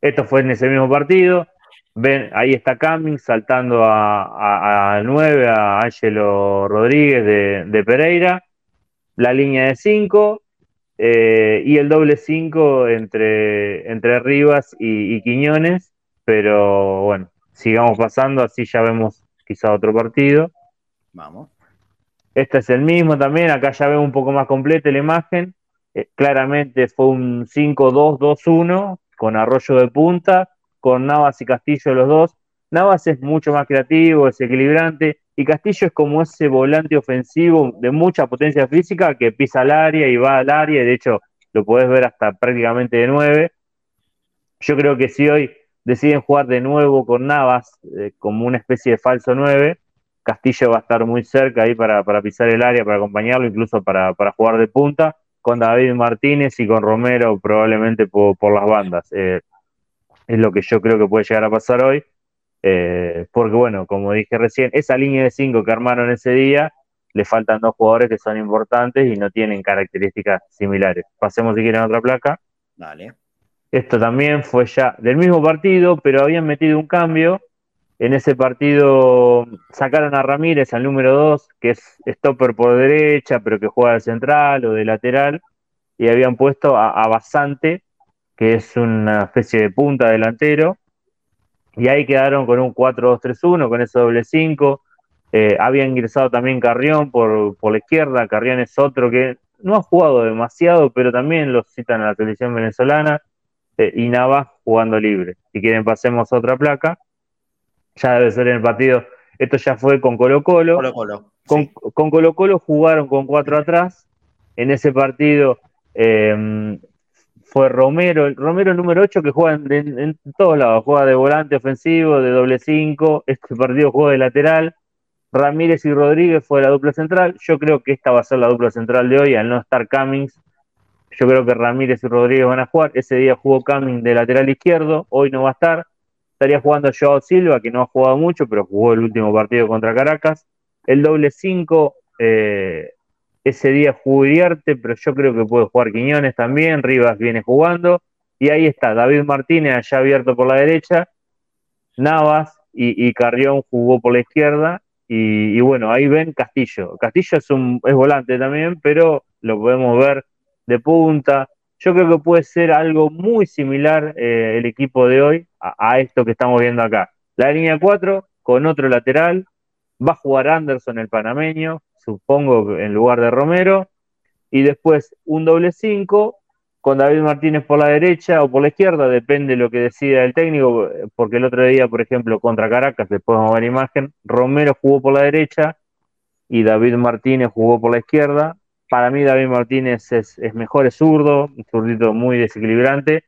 Esto fue en ese mismo partido. Ven, ahí está Cummings saltando a, 9, a Ángelo Rodríguez de, de Pereira. La línea de 5, eh, y el doble 5 entre, entre Rivas y, Quiñones, pero bueno, sigamos pasando, así ya vemos quizá otro partido. Vamos. Este es el mismo también, acá ya vemos un poco más completa la imagen. Eh, claramente fue un 5-2-2-1 con Arroyo de punta, con Navas y Castillo los dos. Navas es mucho más creativo, es equilibrante, y Castillo es como ese volante ofensivo de mucha potencia física que pisa al área y va al área, de hecho lo podés ver hasta prácticamente de nueve. Yo creo que si hoy deciden jugar de nuevo con Navas eh, como una especie de falso nueve, Castillo va a estar muy cerca ahí para, pisar el área, para acompañarlo, incluso para, jugar de punta, con David Martínez y con Romero probablemente por, las bandas. Eh, es lo que yo creo que puede llegar a pasar hoy. Eh, porque bueno, como dije recién, esa línea de cinco que armaron ese día, le faltan dos jugadores que son importantes y no tienen características similares. Pasemos si quieren a otra placa. Dale. Esto también fue ya del mismo partido, pero habían metido un cambio. En ese partido sacaron a Ramírez al número 2, que es stopper por derecha, pero que juega de central o de lateral, y habían puesto a, a Basante, que es una especie de punta delantero, y ahí quedaron con un 4-2-3-1, con ese doble 5. Eh, había ingresado también Carrión por, por la izquierda. Carrión es otro que no ha jugado demasiado, pero también lo citan a la televisión venezolana. Eh, y Navas jugando libre. Si quieren, pasemos a otra placa. Ya debe ser en el partido. Esto ya fue con Colo Colo. Colo -Colo, con, sí. con Colo Colo jugaron con cuatro atrás. En ese partido eh, fue Romero, el Romero número 8 que juega en, todos lados, juega de volante ofensivo, de doble 5, este partido juega de lateral, Ramírez y Rodríguez fue la dupla central, yo creo que esta va a ser la dupla central de hoy, al no estar Cummings, yo creo que Ramírez y Rodríguez van a jugar, ese día jugó Cummings de lateral izquierdo, hoy no va a estar, estaría jugando Joao Silva, que no ha jugado mucho, pero jugó el último partido contra Caracas, el doble 5, eh, ese día jugó Iriarte, pero yo creo que puede jugar Quiñones también, Rivas viene jugando, y ahí está, David Martínez allá abierto por la derecha, Navas y, Carrión jugó por la izquierda, y, y, bueno, ahí ven Castillo. Castillo es, un, es volante también, pero lo podemos ver de punta. Yo creo que puede ser algo muy similar eh, el equipo de hoy a, a, esto que estamos viendo acá. La línea 4 con otro lateral, va a jugar Anderson el panameño, supongo en lugar de Romero, y después un doble 5 con David Martínez por la derecha o por la izquierda, depende de lo que decida el técnico, porque el otro día, por ejemplo, contra Caracas, después vamos a ver imagen, Romero jugó por la derecha y David Martínez jugó por la izquierda. Para mí David Martínez es, mejor, es zurdo, un zurdito muy desequilibrante,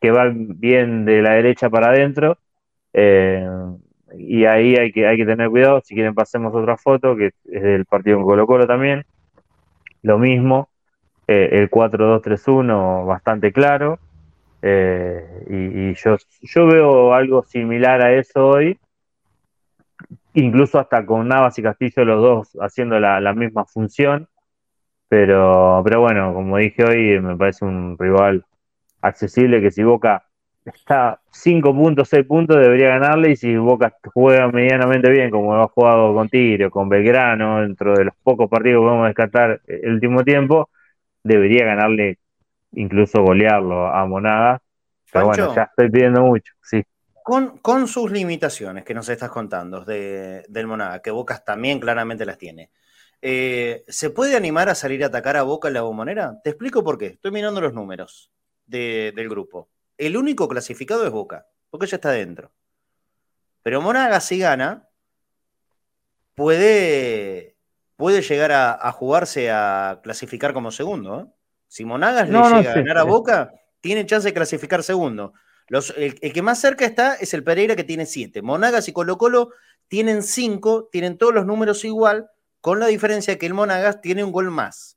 que va bien de la derecha para adentro. Eh, y ahí hay que, hay que tener cuidado. Si quieren pasemos otra foto, que es del partido con Colo Colo también. Lo mismo, eh, el 4-2-3-1 bastante claro. Eh, y, yo, yo veo algo similar a eso hoy, incluso hasta con Navas y Castillo los dos haciendo la, la misma función. Pero, pero bueno, como dije hoy, me parece un rival accesible que si Boca está 5 puntos, 6 puntos, debería ganarle. Y si Boca juega medianamente bien, como ha jugado con Tigre con Belgrano, dentro de los pocos partidos que podemos descartar el último tiempo, debería ganarle, incluso golearlo a Monagas. Pero Pancho, bueno, ya estoy pidiendo mucho, sí. Con, con sus limitaciones que nos estás contando de, del Monagas, que Boca también claramente las tiene. Eh, ¿Se puede animar a salir a atacar a Boca en la bombonera? Te explico por qué. Estoy mirando los números de, del grupo. El único clasificado es Boca, porque ya está dentro. Pero Monagas, si gana, puede, puede llegar a, a jugarse a clasificar como segundo. ¿eh? Si Monagas no, le no, llega sí, a ganar a Boca, tiene chance de clasificar segundo. Los, el, el, que más cerca está es el Pereira, que tiene siete. Monagas y Colo Colo tienen cinco, tienen todos los números igual, con la diferencia que el Monagas tiene un gol más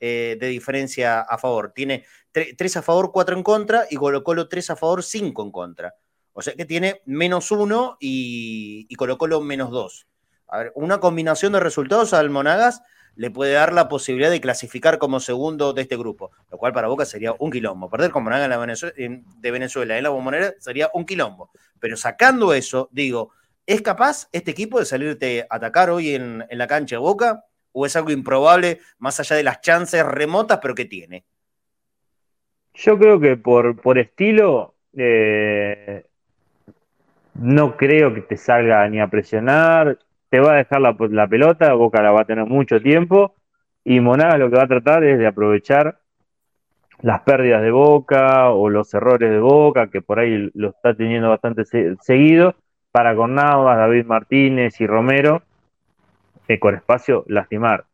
eh, de diferencia a favor. Tiene 3 a favor, 4 en contra, y Colo Colo 3 a favor, 5 en contra. O sea que tiene menos 1 y, y Colo Colo menos 2. A ver, una combinación de resultados al Monagas le puede dar la posibilidad de clasificar como segundo de este grupo, lo cual para Boca sería un quilombo. Perder con Monagas de Venezuela en la bombonera sería un quilombo. Pero sacando eso, digo, ¿Es capaz este equipo de salirte a atacar hoy en, en, la cancha de Boca? ¿O es algo improbable más allá de las chances remotas, pero que tiene? Yo creo que por, por estilo, eh, no creo que te salga ni a presionar. Te va a dejar la, la, pelota, Boca la va a tener mucho tiempo. Y Monagas lo que va a tratar es de aprovechar las pérdidas de Boca o los errores de Boca, que por ahí lo está teniendo bastante se seguido para con Navas, David Martínez y Romero, eh, con espacio, lastimar.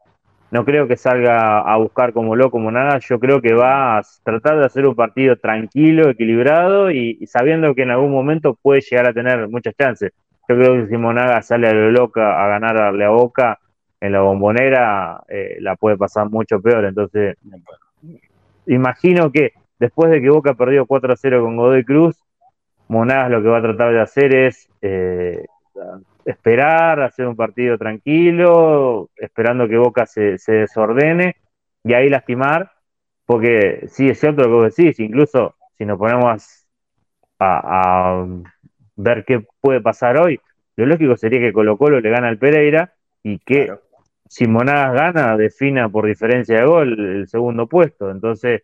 No creo que salga a buscar como loco como yo creo que va a tratar de hacer un partido tranquilo, equilibrado y, sabiendo que en algún momento puede llegar a tener muchas chances. Yo creo que si Monaga sale a lo loca a ganarle a Boca en la bombonera, eh, la puede pasar mucho peor. Entonces, imagino que después de que Boca perdió 4 a 0 con Godoy Cruz, Monagas lo que va a tratar de hacer es eh, esperar, hacer un partido tranquilo, esperando que Boca se, se, desordene y ahí lastimar, porque sí es cierto lo que vos decís, incluso si nos ponemos a, a ver qué puede pasar hoy, lo lógico sería que Colo Colo le gana al Pereira y que claro. si Monagas gana, defina por diferencia de gol el segundo puesto. Entonces,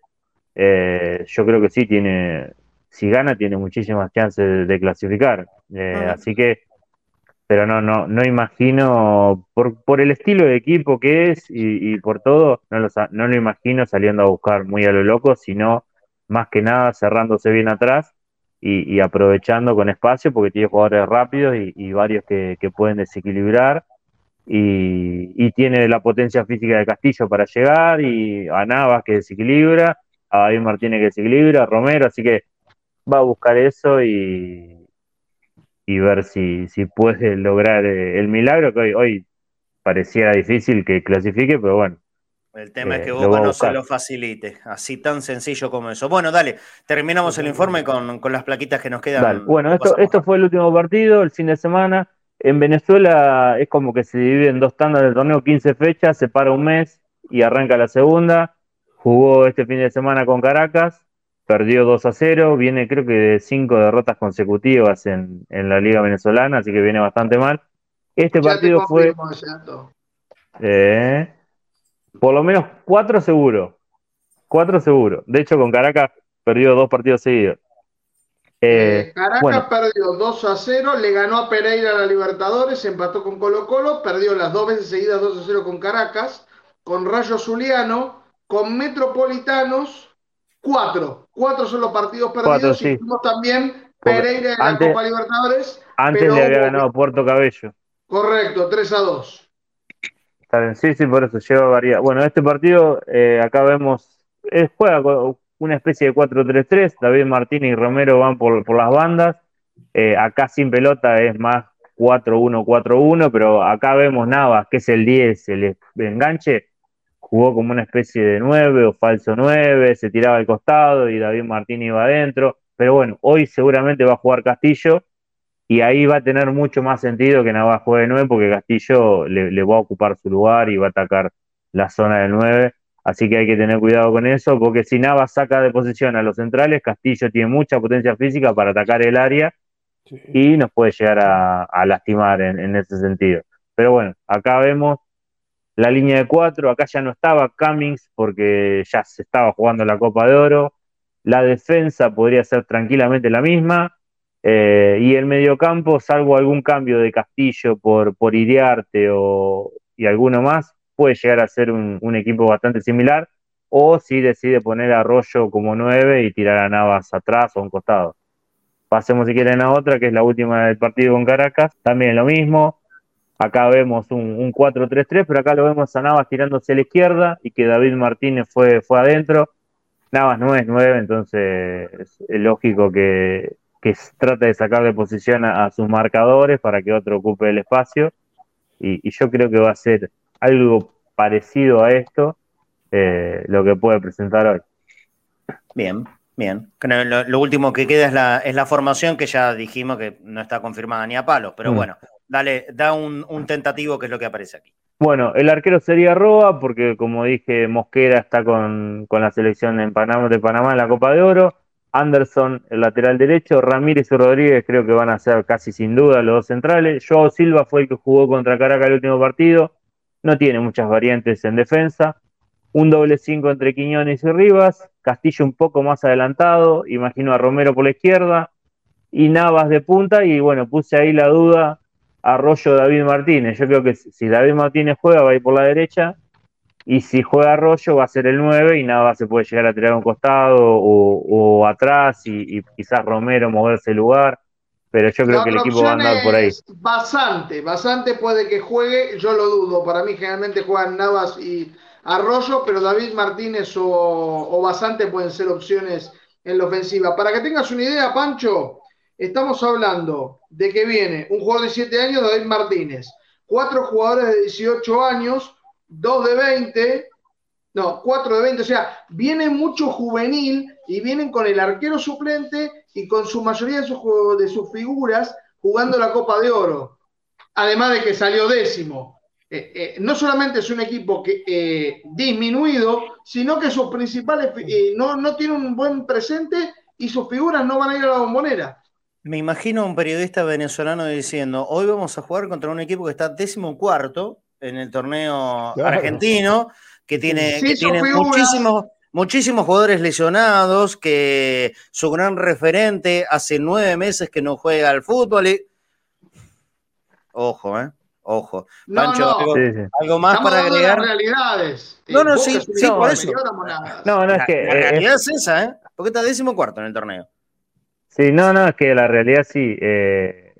eh, yo creo que sí tiene, si gana tiene muchísimas chances de, clasificar. Eh, así que, pero no, no, no imagino, por, por el estilo de equipo que es y, por todo, no lo, no lo imagino saliendo a buscar muy a lo loco, sino más que nada cerrándose bien atrás y, aprovechando con espacio porque tiene jugadores rápidos y, varios que, pueden desequilibrar. Y, tiene la potencia física de Castillo para llegar y a Navas que desequilibra, a David Martínez que desequilibra, a Romero, así que va a buscar eso y, y ver si, si puede lograr eh, el milagro que hoy, hoy pareciera difícil que clasifique, pero bueno, el tema es eh, que Boca no se lo facilite, así tan sencillo como eso. Bueno, dale, terminamos el informe con, las plaquitas que nos quedan. Bueno, esto, esto fue el último partido, el fin de semana. En Venezuela es como que se divide en dos tandas del torneo, 15 fechas, se para un mes y arranca la segunda. Jugó este fin de semana con Caracas, perdió 2 a 0, viene creo que de cinco derrotas consecutivas en, la Liga Venezolana, así que viene bastante mal. Este partido fue... Eh, por lo menos cuatro seguro. Cuatro seguro. De hecho, con Caracas perdió dos partidos seguidos. Eh, eh, Caracas perdió 2 a 0, le ganó a Pereira a la Libertadores, empató con Colo Colo, perdió las dos veces seguidas 2 a 0 con Caracas, con Rayo Zuliano, con Metropolitanos, cuatro. Cuatro son los partidos perdidos. y también Pereira en la Copa Libertadores. Antes le había ganado Puerto Cabello. Correcto, 3 a 2. Está bien, sí, sí, por eso lleva variedad. Bueno, este partido, eh, acá vemos, eh, juega una especie de 4-3-3, David Martínez y Romero van por, las bandas, eh, acá sin pelota es más 4-1-4-1, pero acá vemos Navas, que es el 10, el enganche, jugó como una especie de 9 o falso 9, se tiraba al costado y David Martínez iba adentro, pero bueno, hoy seguramente va a jugar Castillo, y ahí va a tener mucho más sentido que Navas juegue de 9 porque Castillo le, va a ocupar su lugar y va a atacar la zona del 9. Así que hay que tener cuidado con eso, porque si Navas saca de posición a los centrales, Castillo tiene mucha potencia física para atacar el área y nos puede llegar a, lastimar en, ese sentido. Pero bueno, acá vemos la línea de 4, acá ya no estaba Cummings porque ya se estaba jugando la Copa de Oro. La defensa podría ser tranquilamente la misma. Eh, y el mediocampo, salvo algún cambio de Castillo por, por Iriarte o, y alguno más, puede llegar a ser un, equipo bastante similar. O si decide poner a Arroyo como 9 y tirar a Navas atrás o a un costado. Pasemos si quieren a otra, que es la última del partido con Caracas. También lo mismo. Acá vemos un, un 4-3-3, pero acá lo vemos a Navas tirándose a la izquierda y que David Martínez fue, fue adentro. Navas no es 9, entonces es lógico que, que trata de sacar de posición a, sus marcadores para que otro ocupe el espacio. Y, yo creo que va a ser algo parecido a esto eh, lo que puede presentar hoy. Bien, bien. Lo, último que queda es la, es la formación que ya dijimos que no está confirmada ni a palos, pero mm. bueno, dale, da un, tentativo que es lo que aparece aquí. Bueno, el arquero sería Roa, porque como dije, Mosquera está con, con la selección en Panamá, de Panamá en la Copa de Oro. Anderson, el lateral derecho, Ramírez y Rodríguez creo que van a ser casi sin duda los dos centrales. Joao Silva fue el que jugó contra Caracas el último partido, no tiene muchas variantes en defensa. Un doble cinco entre Quiñones y Rivas, Castillo un poco más adelantado, imagino a Romero por la izquierda y Navas de punta y bueno, puse ahí la duda Arroyo David Martínez. Yo creo que si David Martínez juega va a ir por la derecha y si juega Arroyo va a ser el 9 y nada se puede llegar a tirar a un costado o, atrás y, quizás Romero moverse el lugar. Pero yo creo que el equipo va a andar por ahí. Bastante, bastante puede que juegue, yo lo dudo. Para mí generalmente juegan Navas y Arroyo, pero David Martínez o, o Basante pueden ser opciones en la ofensiva. Para que tengas una idea, Pancho, estamos hablando de que viene un jugador de 7 años, David Martínez, cuatro jugadores de 18 años, 2 de 20, no, 4 de 20, o sea, viene mucho juvenil y vienen con el arquero suplente y con su mayoría de sus, de sus figuras jugando la Copa de Oro. Además de que salió décimo. Eh, eh, no solamente es un equipo que eh, disminuido, sino que sus principales no, no tiene un buen presente y sus figuras no van a ir a la bombonera. Me imagino a un periodista venezolano diciendo, hoy vamos a jugar contra un equipo que está décimo cuarto en el torneo argentino, que tiene, muchísimos, muchísimos jugadores lesionados, que su gran referente hace nueve meses que no juega al fútbol. Y... Ojo, ¿eh? Ojo. No, Pancho, no. algo, Sí, sí. algo más Estamos para agregar. realidades. No, no, sí, sí, por eso. No, no, es La, que. la eh, realidad es esa, ¿eh? Porque está décimo cuarto en el torneo. Sí, no, no, es que la realidad sí. eh,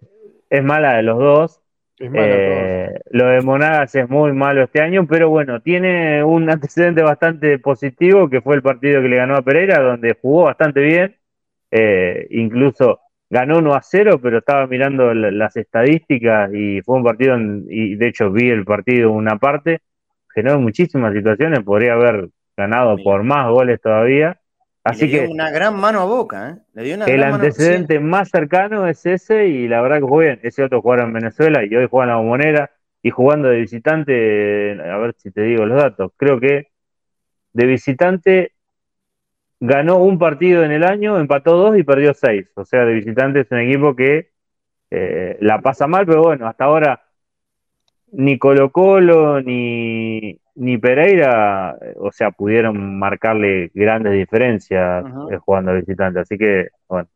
es mala de los dos. Es Eh, lo de Monagas es muy malo este año, pero bueno, tiene un antecedente bastante positivo que fue el partido que le ganó a Pereira, donde jugó bastante bien, eh, incluso ganó 1 a 0, pero estaba mirando la- las estadísticas y fue un partido, en- y de hecho vi el partido una parte, generó muchísimas situaciones, podría haber ganado por más goles todavía, así le dio que una gran mano a Boca, ¿eh? Le dio una el gran mano- antecedente más cercano es ese y la verdad que jugó bien. Ese otro jugador en Venezuela y hoy juega en la bombonera y jugando de visitante, a ver si te digo los datos, creo que de visitante ganó un partido en el año, empató dos y perdió seis. O sea, de visitante es un equipo que eh, la pasa mal, pero bueno, hasta ahora ni Colo Colo ni, ni Pereira, eh, o sea, pudieron marcarle grandes diferencias eh, jugando de visitante. Así que, bueno,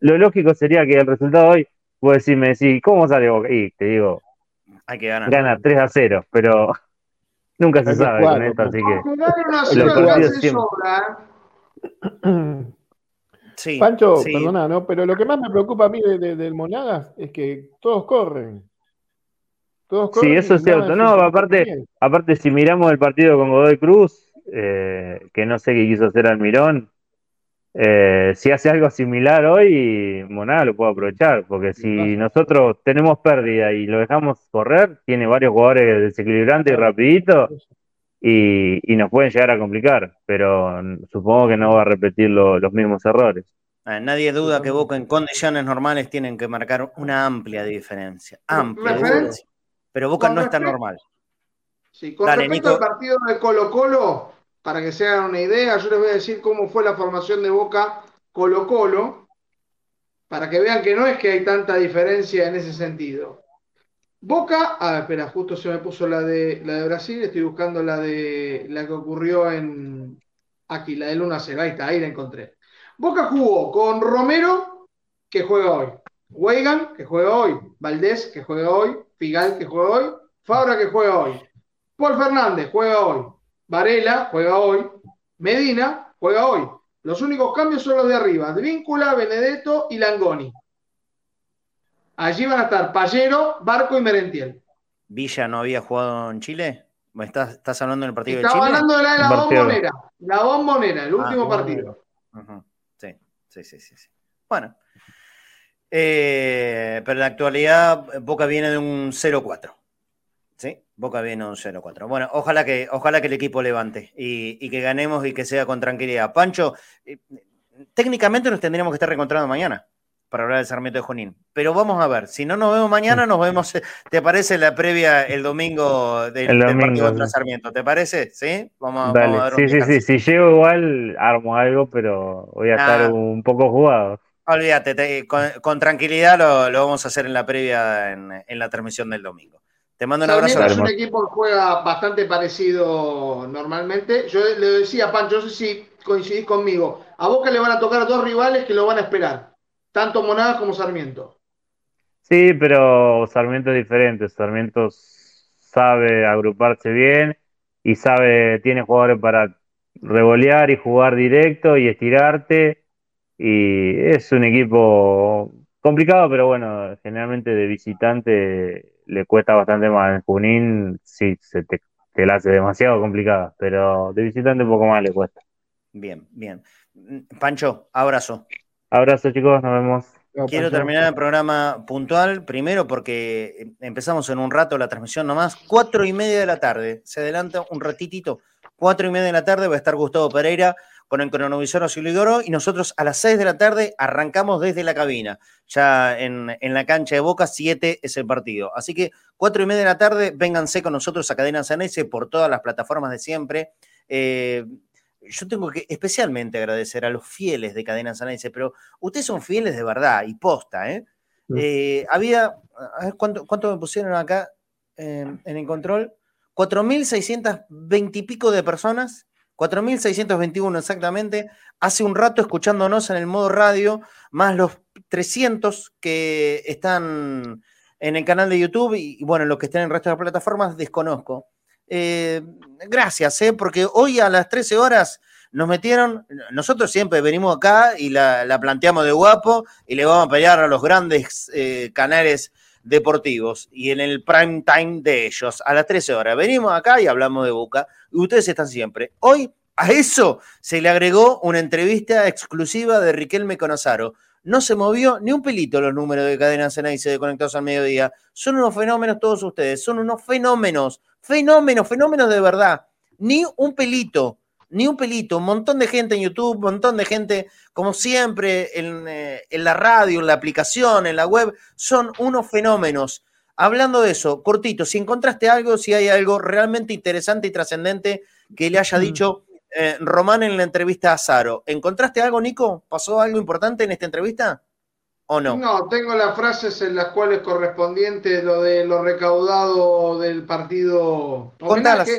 lo lógico sería que el resultado hoy, vos decís, me decís, ¿cómo sale Boca? Y te digo, Hay que ganar. gana 3 a 0, pero nunca se sabe con esto, así que Los partidos siempre. ¿eh? Sí, Pancho, sí. perdona, ¿no? Pero lo que más me preocupa a mí de- de- del Monagas es que todos corren. Todos Sí, eso es cierto. No, aparte-. Aparte, si miramos el partido con Godoy Cruz, eh, que no sé qué quiso hacer Almirón, eh, si hace algo similar hoy, Monaga lo puede aprovechar, porque si nosotros tenemos pérdida y lo dejamos correr, tiene varios jugadores desequilibrantes y rapidito y, y nos pueden llegar a complicar, pero supongo que no va a repetir lo- los mismos errores. Nadie duda que Boca en condiciones normales tienen que marcar una amplia diferencia. Amplia diferencia. Pero Boca con no está respecto- normal. Sí, con Dale, respecto Nico. al partido de Colo Colo, para que se hagan una idea, yo les voy a decir cómo fue la formación de Boca Colo Colo, para que vean que no es que hay tanta diferencia en ese sentido. Boca, ah, espera, justo se me puso la de la de Brasil, estoy buscando la de la que ocurrió en aquí, la del 1 a 0, ahí está, ahí la encontré. Boca jugó con Romero, que juega hoy, Weigan, que juega hoy, Valdés, que juega hoy, Figal, que juega hoy, Fabra, que juega hoy, Paul Fernández juega hoy, Varela juega hoy, Medina juega hoy. Los únicos cambios son los de arriba, Advíncula, Benedetto y Langoni. Allí van a estar Pallero, Barco y Merentiel. ¿Villa no había jugado en Chile? ¿Estás, estás hablando del partido de Estaba Chile? hablando de la de la bombonera. La bombonera, el Ah, último partido. Sí, sí, sí, sí. Bueno. Eh, pero en la actualidad Boca viene de un 0-4. ¿Sí? Boca viene de un 0-4. Bueno, ojalá que, ojalá que el equipo levante y, y que ganemos y que sea con tranquilidad. Pancho, eh, técnicamente nos tendríamos que estar reencontrando mañana para hablar del Sarmiento de Junín. Pero vamos a ver, si no nos vemos mañana, nos vemos, eh, ¿te parece la previa el domingo del, El del domingo, partido contra. Sarmiento? ¿Te parece? ¿Sí? Vamos, Dale, vamos a un sí, sí, sí, si llego igual armo algo, pero voy a estar un poco jugado. Olvídate, te- con, con tranquilidad lo, lo vamos a hacer en la previa, en, en la transmisión del domingo. Te mando un abrazo. Sarmiento es un equipo que juega bastante parecido normalmente. Yo le decía a Pancho, no sé si coincidís conmigo. A Boca le van a tocar dos rivales que lo van a esperar. Tanto Monagas como Sarmiento. Sí, pero Sarmiento es diferente. Sarmiento sabe agruparse bien y sabe, tiene jugadores para revolear y jugar directo y estirarte. Y es un equipo complicado, pero bueno, generalmente de visitante le cuesta bastante más. En Junín sí se te, te la hace demasiado complicada, pero de visitante un poco más le cuesta. Bien, bien. Pancho, abrazo. Abrazo chicos, nos vemos. Quiero terminar el programa puntual, primero porque empezamos en un rato la transmisión nomás, cuatro y media de la tarde, se adelanta un ratitito, cuatro y media de la tarde va a estar Gustavo Pereira con el cronovisor Osilidoro y nosotros a las seis de la tarde arrancamos desde la cabina, ya en, en la cancha de Boca, siete es el partido, así que cuatro y media de la tarde, vénganse con nosotros a Cadena Sanese por todas las plataformas de siempre. Eh, yo tengo que especialmente agradecer a los fieles de Cadena Sanese, pero ustedes son fieles de verdad y posta, ¿eh? Mm. Eh, había, a ver, ¿cuánto, cuánto me pusieron acá eh, en el control? 4.620 y pico de personas 4.621 exactamente, hace un rato escuchándonos en el modo radio, más los 300 que están en el canal de YouTube y, bueno, los que estén en el resto de las plataformas, desconozco. Eh, gracias, eh, porque hoy a las 13 horas nos metieron, nosotros siempre venimos acá y la, planteamos de guapo y le vamos a pelear a los grandes eh, canales deportivos y en el prime time de ellos, a las 13 horas. Venimos acá y hablamos de Boca y ustedes están siempre. Hoy a eso se le agregó una entrevista exclusiva de Riquelme Conazaro. No se movió ni un pelito los números de Cadena Cenaice de Conectados al Mediodía. Son unos fenómenos todos ustedes, son unos fenómenos, fenómenos, fenómenos de verdad. Ni un pelito ni un pelito, un montón de gente en YouTube, un montón de gente, como siempre, eh, en, la radio, en la aplicación, en la web, son unos fenómenos. Hablando de eso, cortito, si encontraste algo, si hay algo realmente interesante y trascendente que le haya mm. dicho eh, Román en la entrevista a Zaro, ¿encontraste algo, Nico? ¿Pasó algo importante en esta entrevista? ¿O no? No, tengo las frases en las cuales correspondiente lo de lo recaudado del partido. Contalas,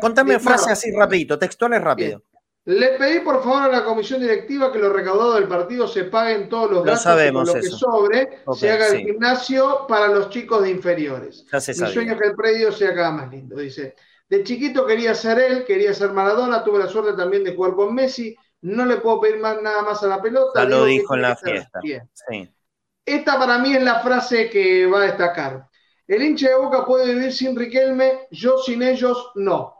contame frases así rapidito, textuales rápido. Le pedí por favor a la comisión directiva que lo recaudado del partido se paguen todos los gastos sabemos lo que sobre se haga el gimnasio para los chicos de inferiores. Mi sueño es que el predio sea cada más lindo, dice. De chiquito quería ser él, quería ser Maradona, tuve la suerte también de jugar con Messi, no le puedo pedir más, nada más a la pelota. lo dijo en la fiesta. Esta para mí es la frase que va a destacar. El hincha de Boca puede vivir sin Riquelme, yo sin ellos no.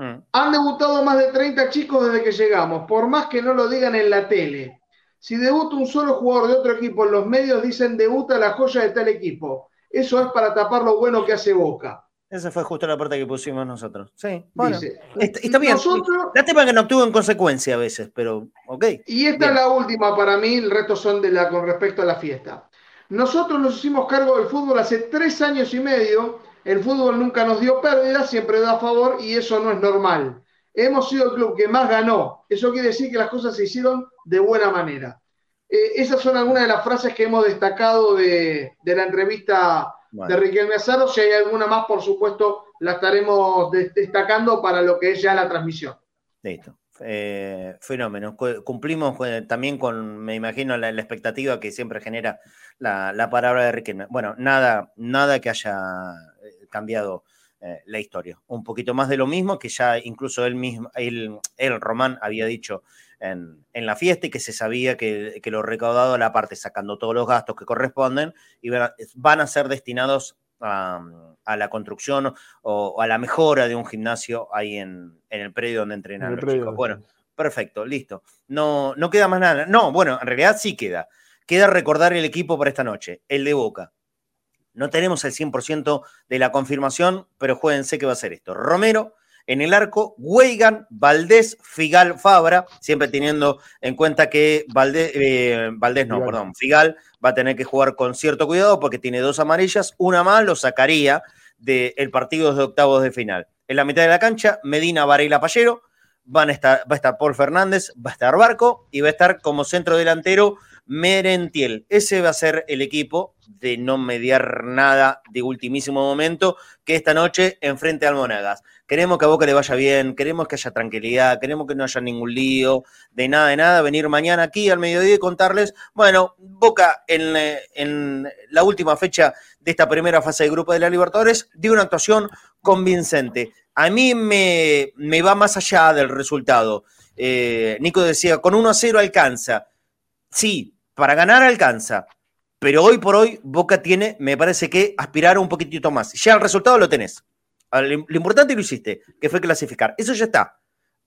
Mm. Han debutado más de 30 chicos desde que llegamos, por más que no lo digan en la tele. Si debuta un solo jugador de otro equipo en los medios, dicen debuta la joya de tal equipo. Eso es para tapar lo bueno que hace Boca. Esa fue justo la parte que pusimos nosotros. Sí, bueno. está, bien. la tema que no obtuvo en consecuencia a veces, pero ok. Y esta es la última para mí, el resto son de la con respecto a la fiesta. Nosotros nos hicimos cargo del fútbol hace tres años y medio. El fútbol nunca nos dio pérdida, siempre da favor y eso no es normal. Hemos sido el club que más ganó. Eso quiere decir que las cosas se hicieron de buena manera. Eh, esas son algunas de las frases que hemos destacado de, la entrevista de Riquelme Azaro. Si hay alguna más, por supuesto, la estaremos destacando para lo que es ya la transmisión. Listo. Eh, fenómeno. Cumplimos también con, me imagino, la, expectativa que siempre genera la, palabra de Riquelme. Bueno, nada, nada que haya cambiado eh, la historia. Un poquito más de lo mismo que ya incluso él mismo, él, Román, había dicho en, la fiesta y que se sabía que, lo recaudado, la parte sacando todos los gastos que corresponden, y van a ser destinados a, la construcción o, a la mejora de un gimnasio ahí en, el predio donde entrenan los chicos. Bueno, perfecto, listo. No, no queda más nada. No, bueno, en realidad sí queda. Queda recordar el equipo para esta noche, el de Boca. No tenemos el 100% de la confirmación, pero jueguense que va a ser esto. Romero, en el arco, Weigan, Valdés, Figal, Fabra, siempre teniendo en cuenta que Valdés, eh, Valdés no, perdón, Figal va a tener que jugar con cierto cuidado porque tiene dos amarillas, una más lo sacaría del partido de octavos de final. En la mitad de la cancha, Medina, Varela, Pallero, van a estar, va a estar Paul Fernández, va a estar Barco y va a estar como centro delantero Merentiel. Ese va a ser el equipo de no mediar nada de ultimísimo momento que esta noche enfrente al Monagas. Queremos que a Boca le vaya bien, queremos que haya tranquilidad, queremos que no haya ningún lío, de nada, de nada, venir mañana aquí al mediodía y contarles, bueno, Boca en, la última fecha de esta primera fase de grupo de la Libertadores dio una actuación convincente. A mí me, me va más allá del resultado. Eh, Nico decía, con 1 a 0 alcanza. Sí, para ganar alcanza. Pero hoy por hoy Boca tiene, me parece que, aspirar un poquitito más. Ya el resultado lo tenés. Lo importante lo hiciste, que fue clasificar. Eso ya está.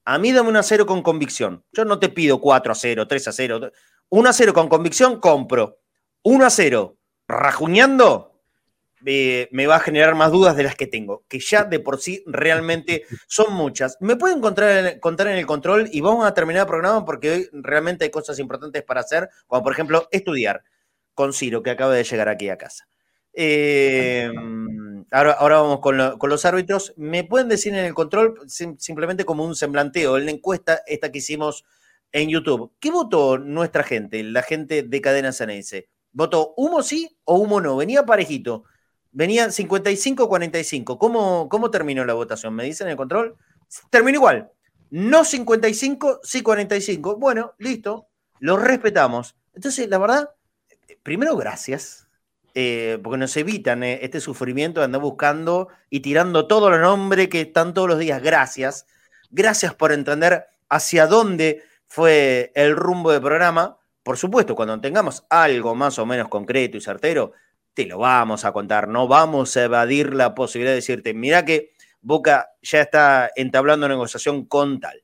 A mí dame un a 0 con convicción. Yo no te pido 4 a 0, 3 a 0. 1 a 0 con convicción, compro. 1 a 0, rajuñando, me va a generar más dudas de las que tengo, que ya de por sí realmente son muchas. Me pueden encontrar, contar en el control y vamos a terminar el programa porque hoy realmente hay cosas importantes para hacer, como por ejemplo estudiar con Ciro, que acaba de llegar aquí a casa. Eh, ahora, vamos con, los árbitros. ¿Me pueden decir en el control, simplemente como un semblanteo, en la encuesta esta que hicimos en YouTube, ¿qué votó nuestra gente, la gente de Cadena Sanense? ¿Votó humo sí o humo no? Venía parejito. Venía 55-45. ¿Cómo, ¿Cómo terminó la votación? ¿Me dicen el control? terminó igual. No 55, sí 45. Bueno, listo, lo respetamos. Entonces, la verdad, primero, gracias, eh, porque nos evitan eh, este sufrimiento de andar buscando y tirando todos los nombres que están todos los días. Gracias. Gracias por entender hacia dónde fue el rumbo del programa. Por supuesto, cuando tengamos algo más o menos concreto y certero, te lo vamos a contar. No vamos a evadir la posibilidad de decirte, mira que Boca ya está entablando negociación con tal.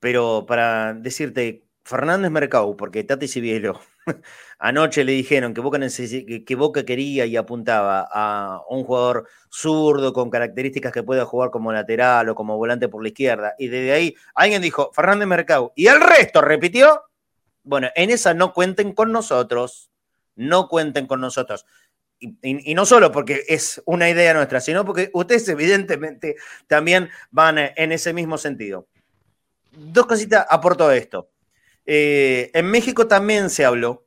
Pero para decirte, Fernández Mercado, porque Tati Cibielo anoche le dijeron que Boca, que Boca quería y apuntaba a un jugador zurdo con características que pueda jugar como lateral o como volante por la izquierda. Y desde ahí alguien dijo, Fernández Mercado. Y el resto repitió. Bueno, en esa no cuenten con nosotros. No cuenten con nosotros. Y, no solo porque es una idea nuestra, sino porque ustedes evidentemente también van en ese mismo sentido. Dos cositas aporto esto. Eh, en México también se habló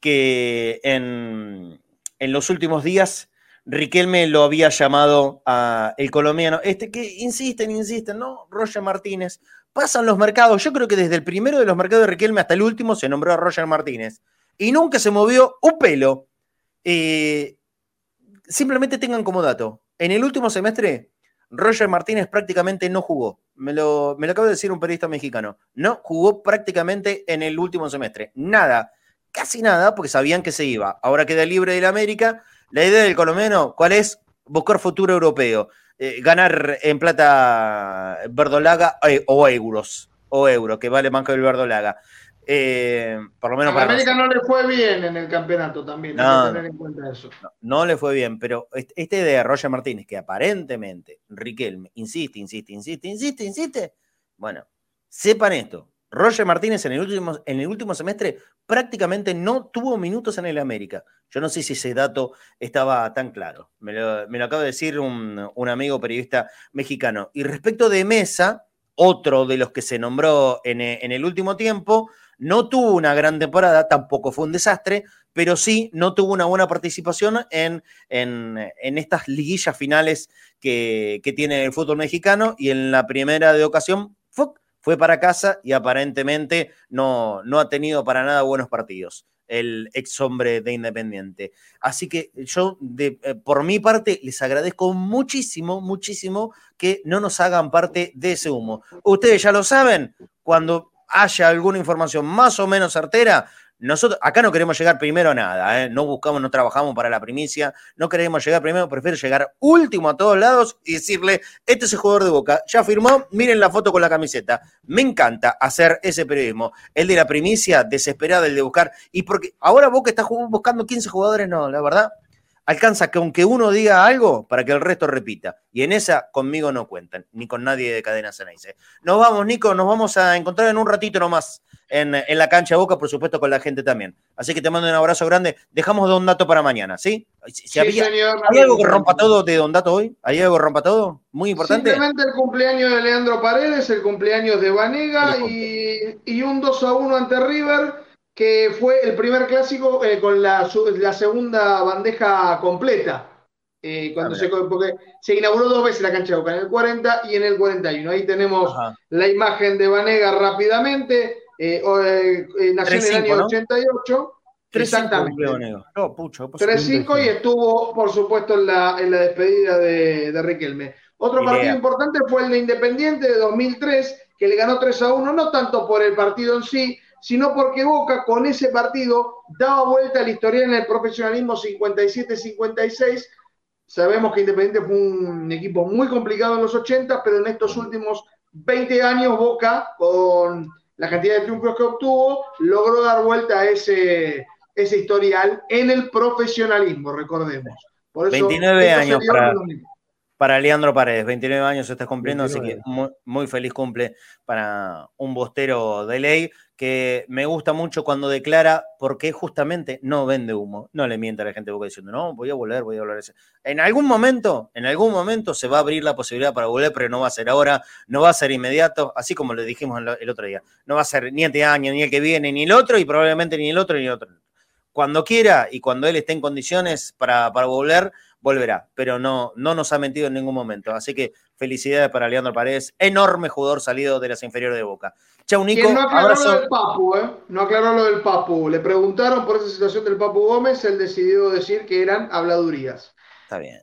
que en, los últimos días Riquelme lo había llamado a el colombiano, este que insisten, insisten, ¿no? Roger Martínez. Pasan los mercados, yo creo que desde el primero de los mercados de Riquelme hasta el último se nombró a Roger Martínez. Y nunca se movió un pelo. Eh, simplemente tengan como dato, en el último semestre, Roger Martínez prácticamente no jugó. Me lo, me acaba de decir un periodista mexicano. No jugó prácticamente en el último semestre. Nada, casi nada, porque sabían que se iba. Ahora queda libre del América. La idea del colombiano, ¿cuál es? Buscar futuro europeo. Eh, ganar en plata verdolaga eh, o euros. O euro, que vale más que el verdolaga. Eh, por lo menos a América no le fue bien en el campeonato también, no, tener en cuenta eso. No, le fue bien, pero esta idea de Roger Martínez, que aparentemente Riquelme insiste, insiste, insiste, insiste, insiste. Bueno, sepan esto. Roger Martínez en el último, en el último semestre prácticamente no tuvo minutos en el América. Yo no sé si ese dato estaba tan claro. Me lo, me acaba de decir un, un amigo periodista mexicano. Y respecto de Mesa, otro de los que se nombró en, en el último tiempo, no tuvo una gran temporada, tampoco fue un desastre, pero sí no tuvo una buena participación en, en, estas liguillas finales que, tiene el fútbol mexicano y en la primera de ocasión fue para casa y aparentemente no, no ha tenido para nada buenos partidos el ex hombre de Independiente. Así que yo, eh, por mi parte, les agradezco muchísimo, muchísimo que no nos hagan parte de ese humo. Ustedes ya lo saben, cuando haya alguna información más o menos certera, nosotros acá no queremos llegar primero a nada, ¿eh? no buscamos, no trabajamos para la primicia, no queremos llegar primero, prefiero llegar último a todos lados y decirle, este es el jugador de Boca, ya firmó, miren la foto con la camiseta. Me encanta hacer ese periodismo, el de la primicia, desesperada, el de buscar, y porque ahora Boca está buscando 15 jugadores, no, la verdad, alcanza que aunque uno diga algo para que el resto repita. Y en esa conmigo no cuentan, ni con nadie de Cadena Ceneice. Nos vamos, Nico, nos vamos a encontrar en un ratito nomás en, en la cancha Boca, por supuesto, con la gente también. Así que te mando un abrazo grande. Dejamos Don Dato para mañana, ¿sí? Si, había, ¿Hay algo que rompa todo de Don Dato hoy? ¿Hay algo que rompa todo? Muy importante. Simplemente el cumpleaños de Leandro Paredes, el cumpleaños de Vanega y, y un 2 a 1 ante River que fue el primer clásico eh, con la, la, segunda bandeja completa. Eh, cuando se, porque se inauguró dos veces la cancha de Boca, en el 40 y en el 41. Ahí tenemos la imagen de Vanega rápidamente. Eh, nació en el año 88. Exactamente. 3-5 y estuvo, por supuesto, en la, en la despedida de, de Riquelme. Otro partido importante fue el de Independiente de 2003, que le ganó 3 a 1, no tanto por el partido en sí, sino porque Boca con ese partido daba vuelta a la historia en el profesionalismo 57-56. Sabemos que Independiente fue un equipo muy complicado en los 80, pero en estos últimos 20 años Boca, con la cantidad de triunfos que obtuvo, logró dar vuelta a ese, ese historial en el profesionalismo, recordemos. Por 29 años para, para Leandro Paredes, 29 años se está cumpliendo, así que muy, muy, feliz cumple para un bostero de ley que me gusta mucho cuando declara porque justamente no vende humo, no le miente a la gente porque diciendo, no, voy a volver, voy a volver. En algún momento, en algún momento se va a abrir la posibilidad para volver, pero no va a ser ahora, no va a ser inmediato, así como le dijimos el otro día. No va a ser ni este año, ni el que viene, ni el otro, y probablemente ni el otro, ni el otro. Cuando quiera y cuando él esté en condiciones para, para volver, volverá, pero no, no nos ha mentido en ningún momento. Así que felicidades para Leandro Paredes, enorme jugador salido de las inferiores de Boca. Chau, Nico. no aclaró lo del Papu, ¿eh? No aclaró lo del Papu. Le preguntaron por esa situación del Papu Gómez, él decidió decir que eran habladurías. Está bien.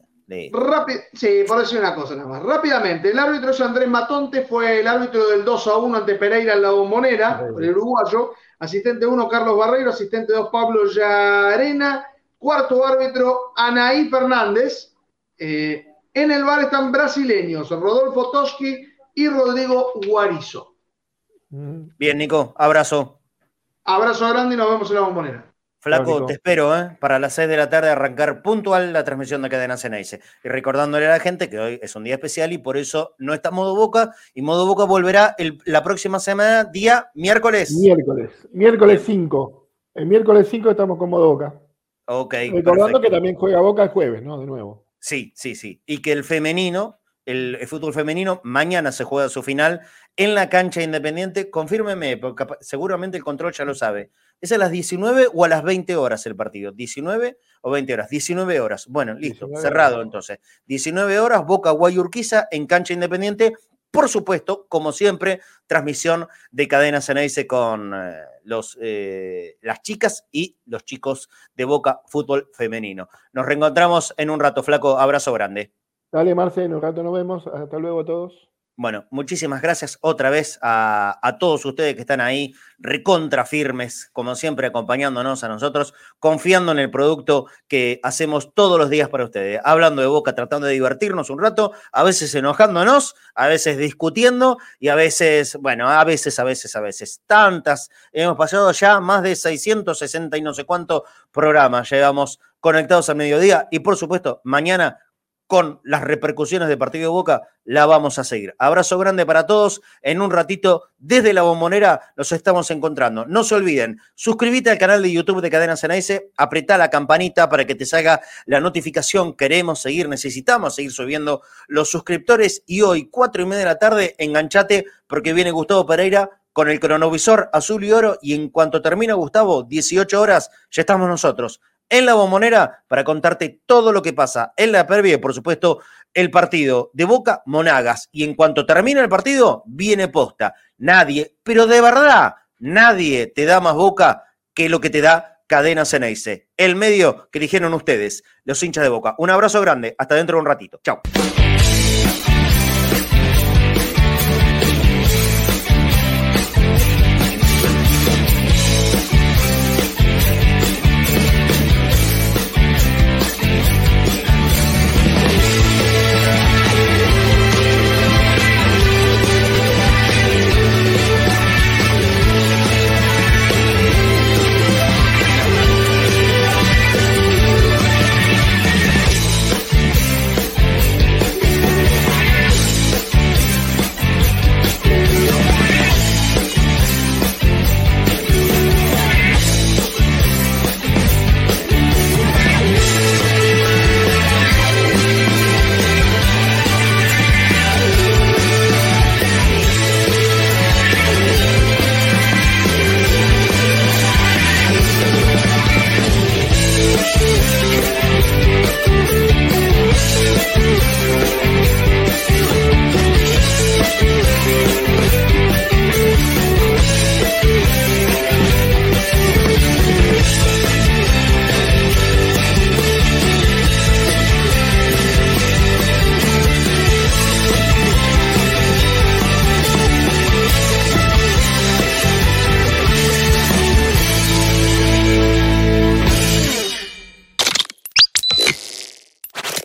sí, por decir una cosa nada más. Rápidamente, el árbitro es Andrés Matonte, fue el árbitro del 2 a 1 ante Pereira en la bombonera, el uruguayo. Asistente 1, Carlos Barreiro. Asistente 2, Pablo Yarena. Cuarto árbitro, Anaí Fernández. Eh, en el bar están brasileños, Rodolfo Toski y Rodrigo Guarizo. Bien, Nico, abrazo. Abrazo grande y nos vemos en la bombonera. Flaco, te espero, ¿eh? Para las 6 de la tarde arrancar puntual la transmisión de Cadena Ceneice. Y recordándole a la gente que hoy es un día especial y por eso no está Modo Boca. Y Modo Boca volverá la próxima semana, día miércoles. Miércoles, miércoles 5. El miércoles 5 estamos con Modo Boca. Ok. Recordando que también juega Boca el jueves, ¿no? De nuevo. Sí, sí, sí. Y que el femenino, el, fútbol femenino, mañana se juega su final en la cancha independiente. Confírmeme, porque seguramente el control ya lo sabe. ¿Es a las 19 o a las 20 horas el partido? ¿19 o 20 horas? 19 horas. Bueno, listo, cerrado entonces. 19 horas, Boca Guayurquiza en cancha independiente. Por supuesto, como siempre, transmisión de Cadena Ceneice con eh, los, eh, las chicas y los chicos de Boca Fútbol Femenino. Nos reencontramos en un rato, flaco. Abrazo grande. Dale, Marce, en un rato nos vemos. Hasta luego a todos. Bueno, muchísimas gracias otra vez a, todos ustedes que están ahí, recontra firmes, como siempre, acompañándonos a nosotros, confiando en el producto que hacemos todos los días para ustedes. Hablando de boca, tratando de divertirnos un rato, a veces enojándonos, a veces discutiendo y a veces, bueno, a veces, a veces, a veces. Tantas. Hemos pasado ya más de 660 y no sé cuántos programas. Llevamos conectados al mediodía y, por supuesto, mañana con las repercusiones del partido de Boca, la vamos a seguir. Abrazo grande para todos. En un ratito, desde la bombonera, nos estamos encontrando. No se olviden, suscríbete al canal de YouTube de Cadena Cenaice, apretá la campanita para que te salga la notificación. Queremos seguir, necesitamos seguir subiendo los suscriptores. Y hoy, cuatro y media de la tarde, enganchate porque viene Gustavo Pereira con el cronovisor azul y oro. Y en cuanto termina Gustavo, 18 horas, ya estamos nosotros en la bombonera para contarte todo lo que pasa en la previa y, por supuesto, el partido de Boca Monagas. Y en cuanto termine el partido, viene posta. Nadie, pero de verdad, nadie te da más Boca que lo que te da Cadena Ceneice. El medio que dijeron ustedes, los hinchas de Boca. Un abrazo grande, hasta dentro de un ratito. Chao.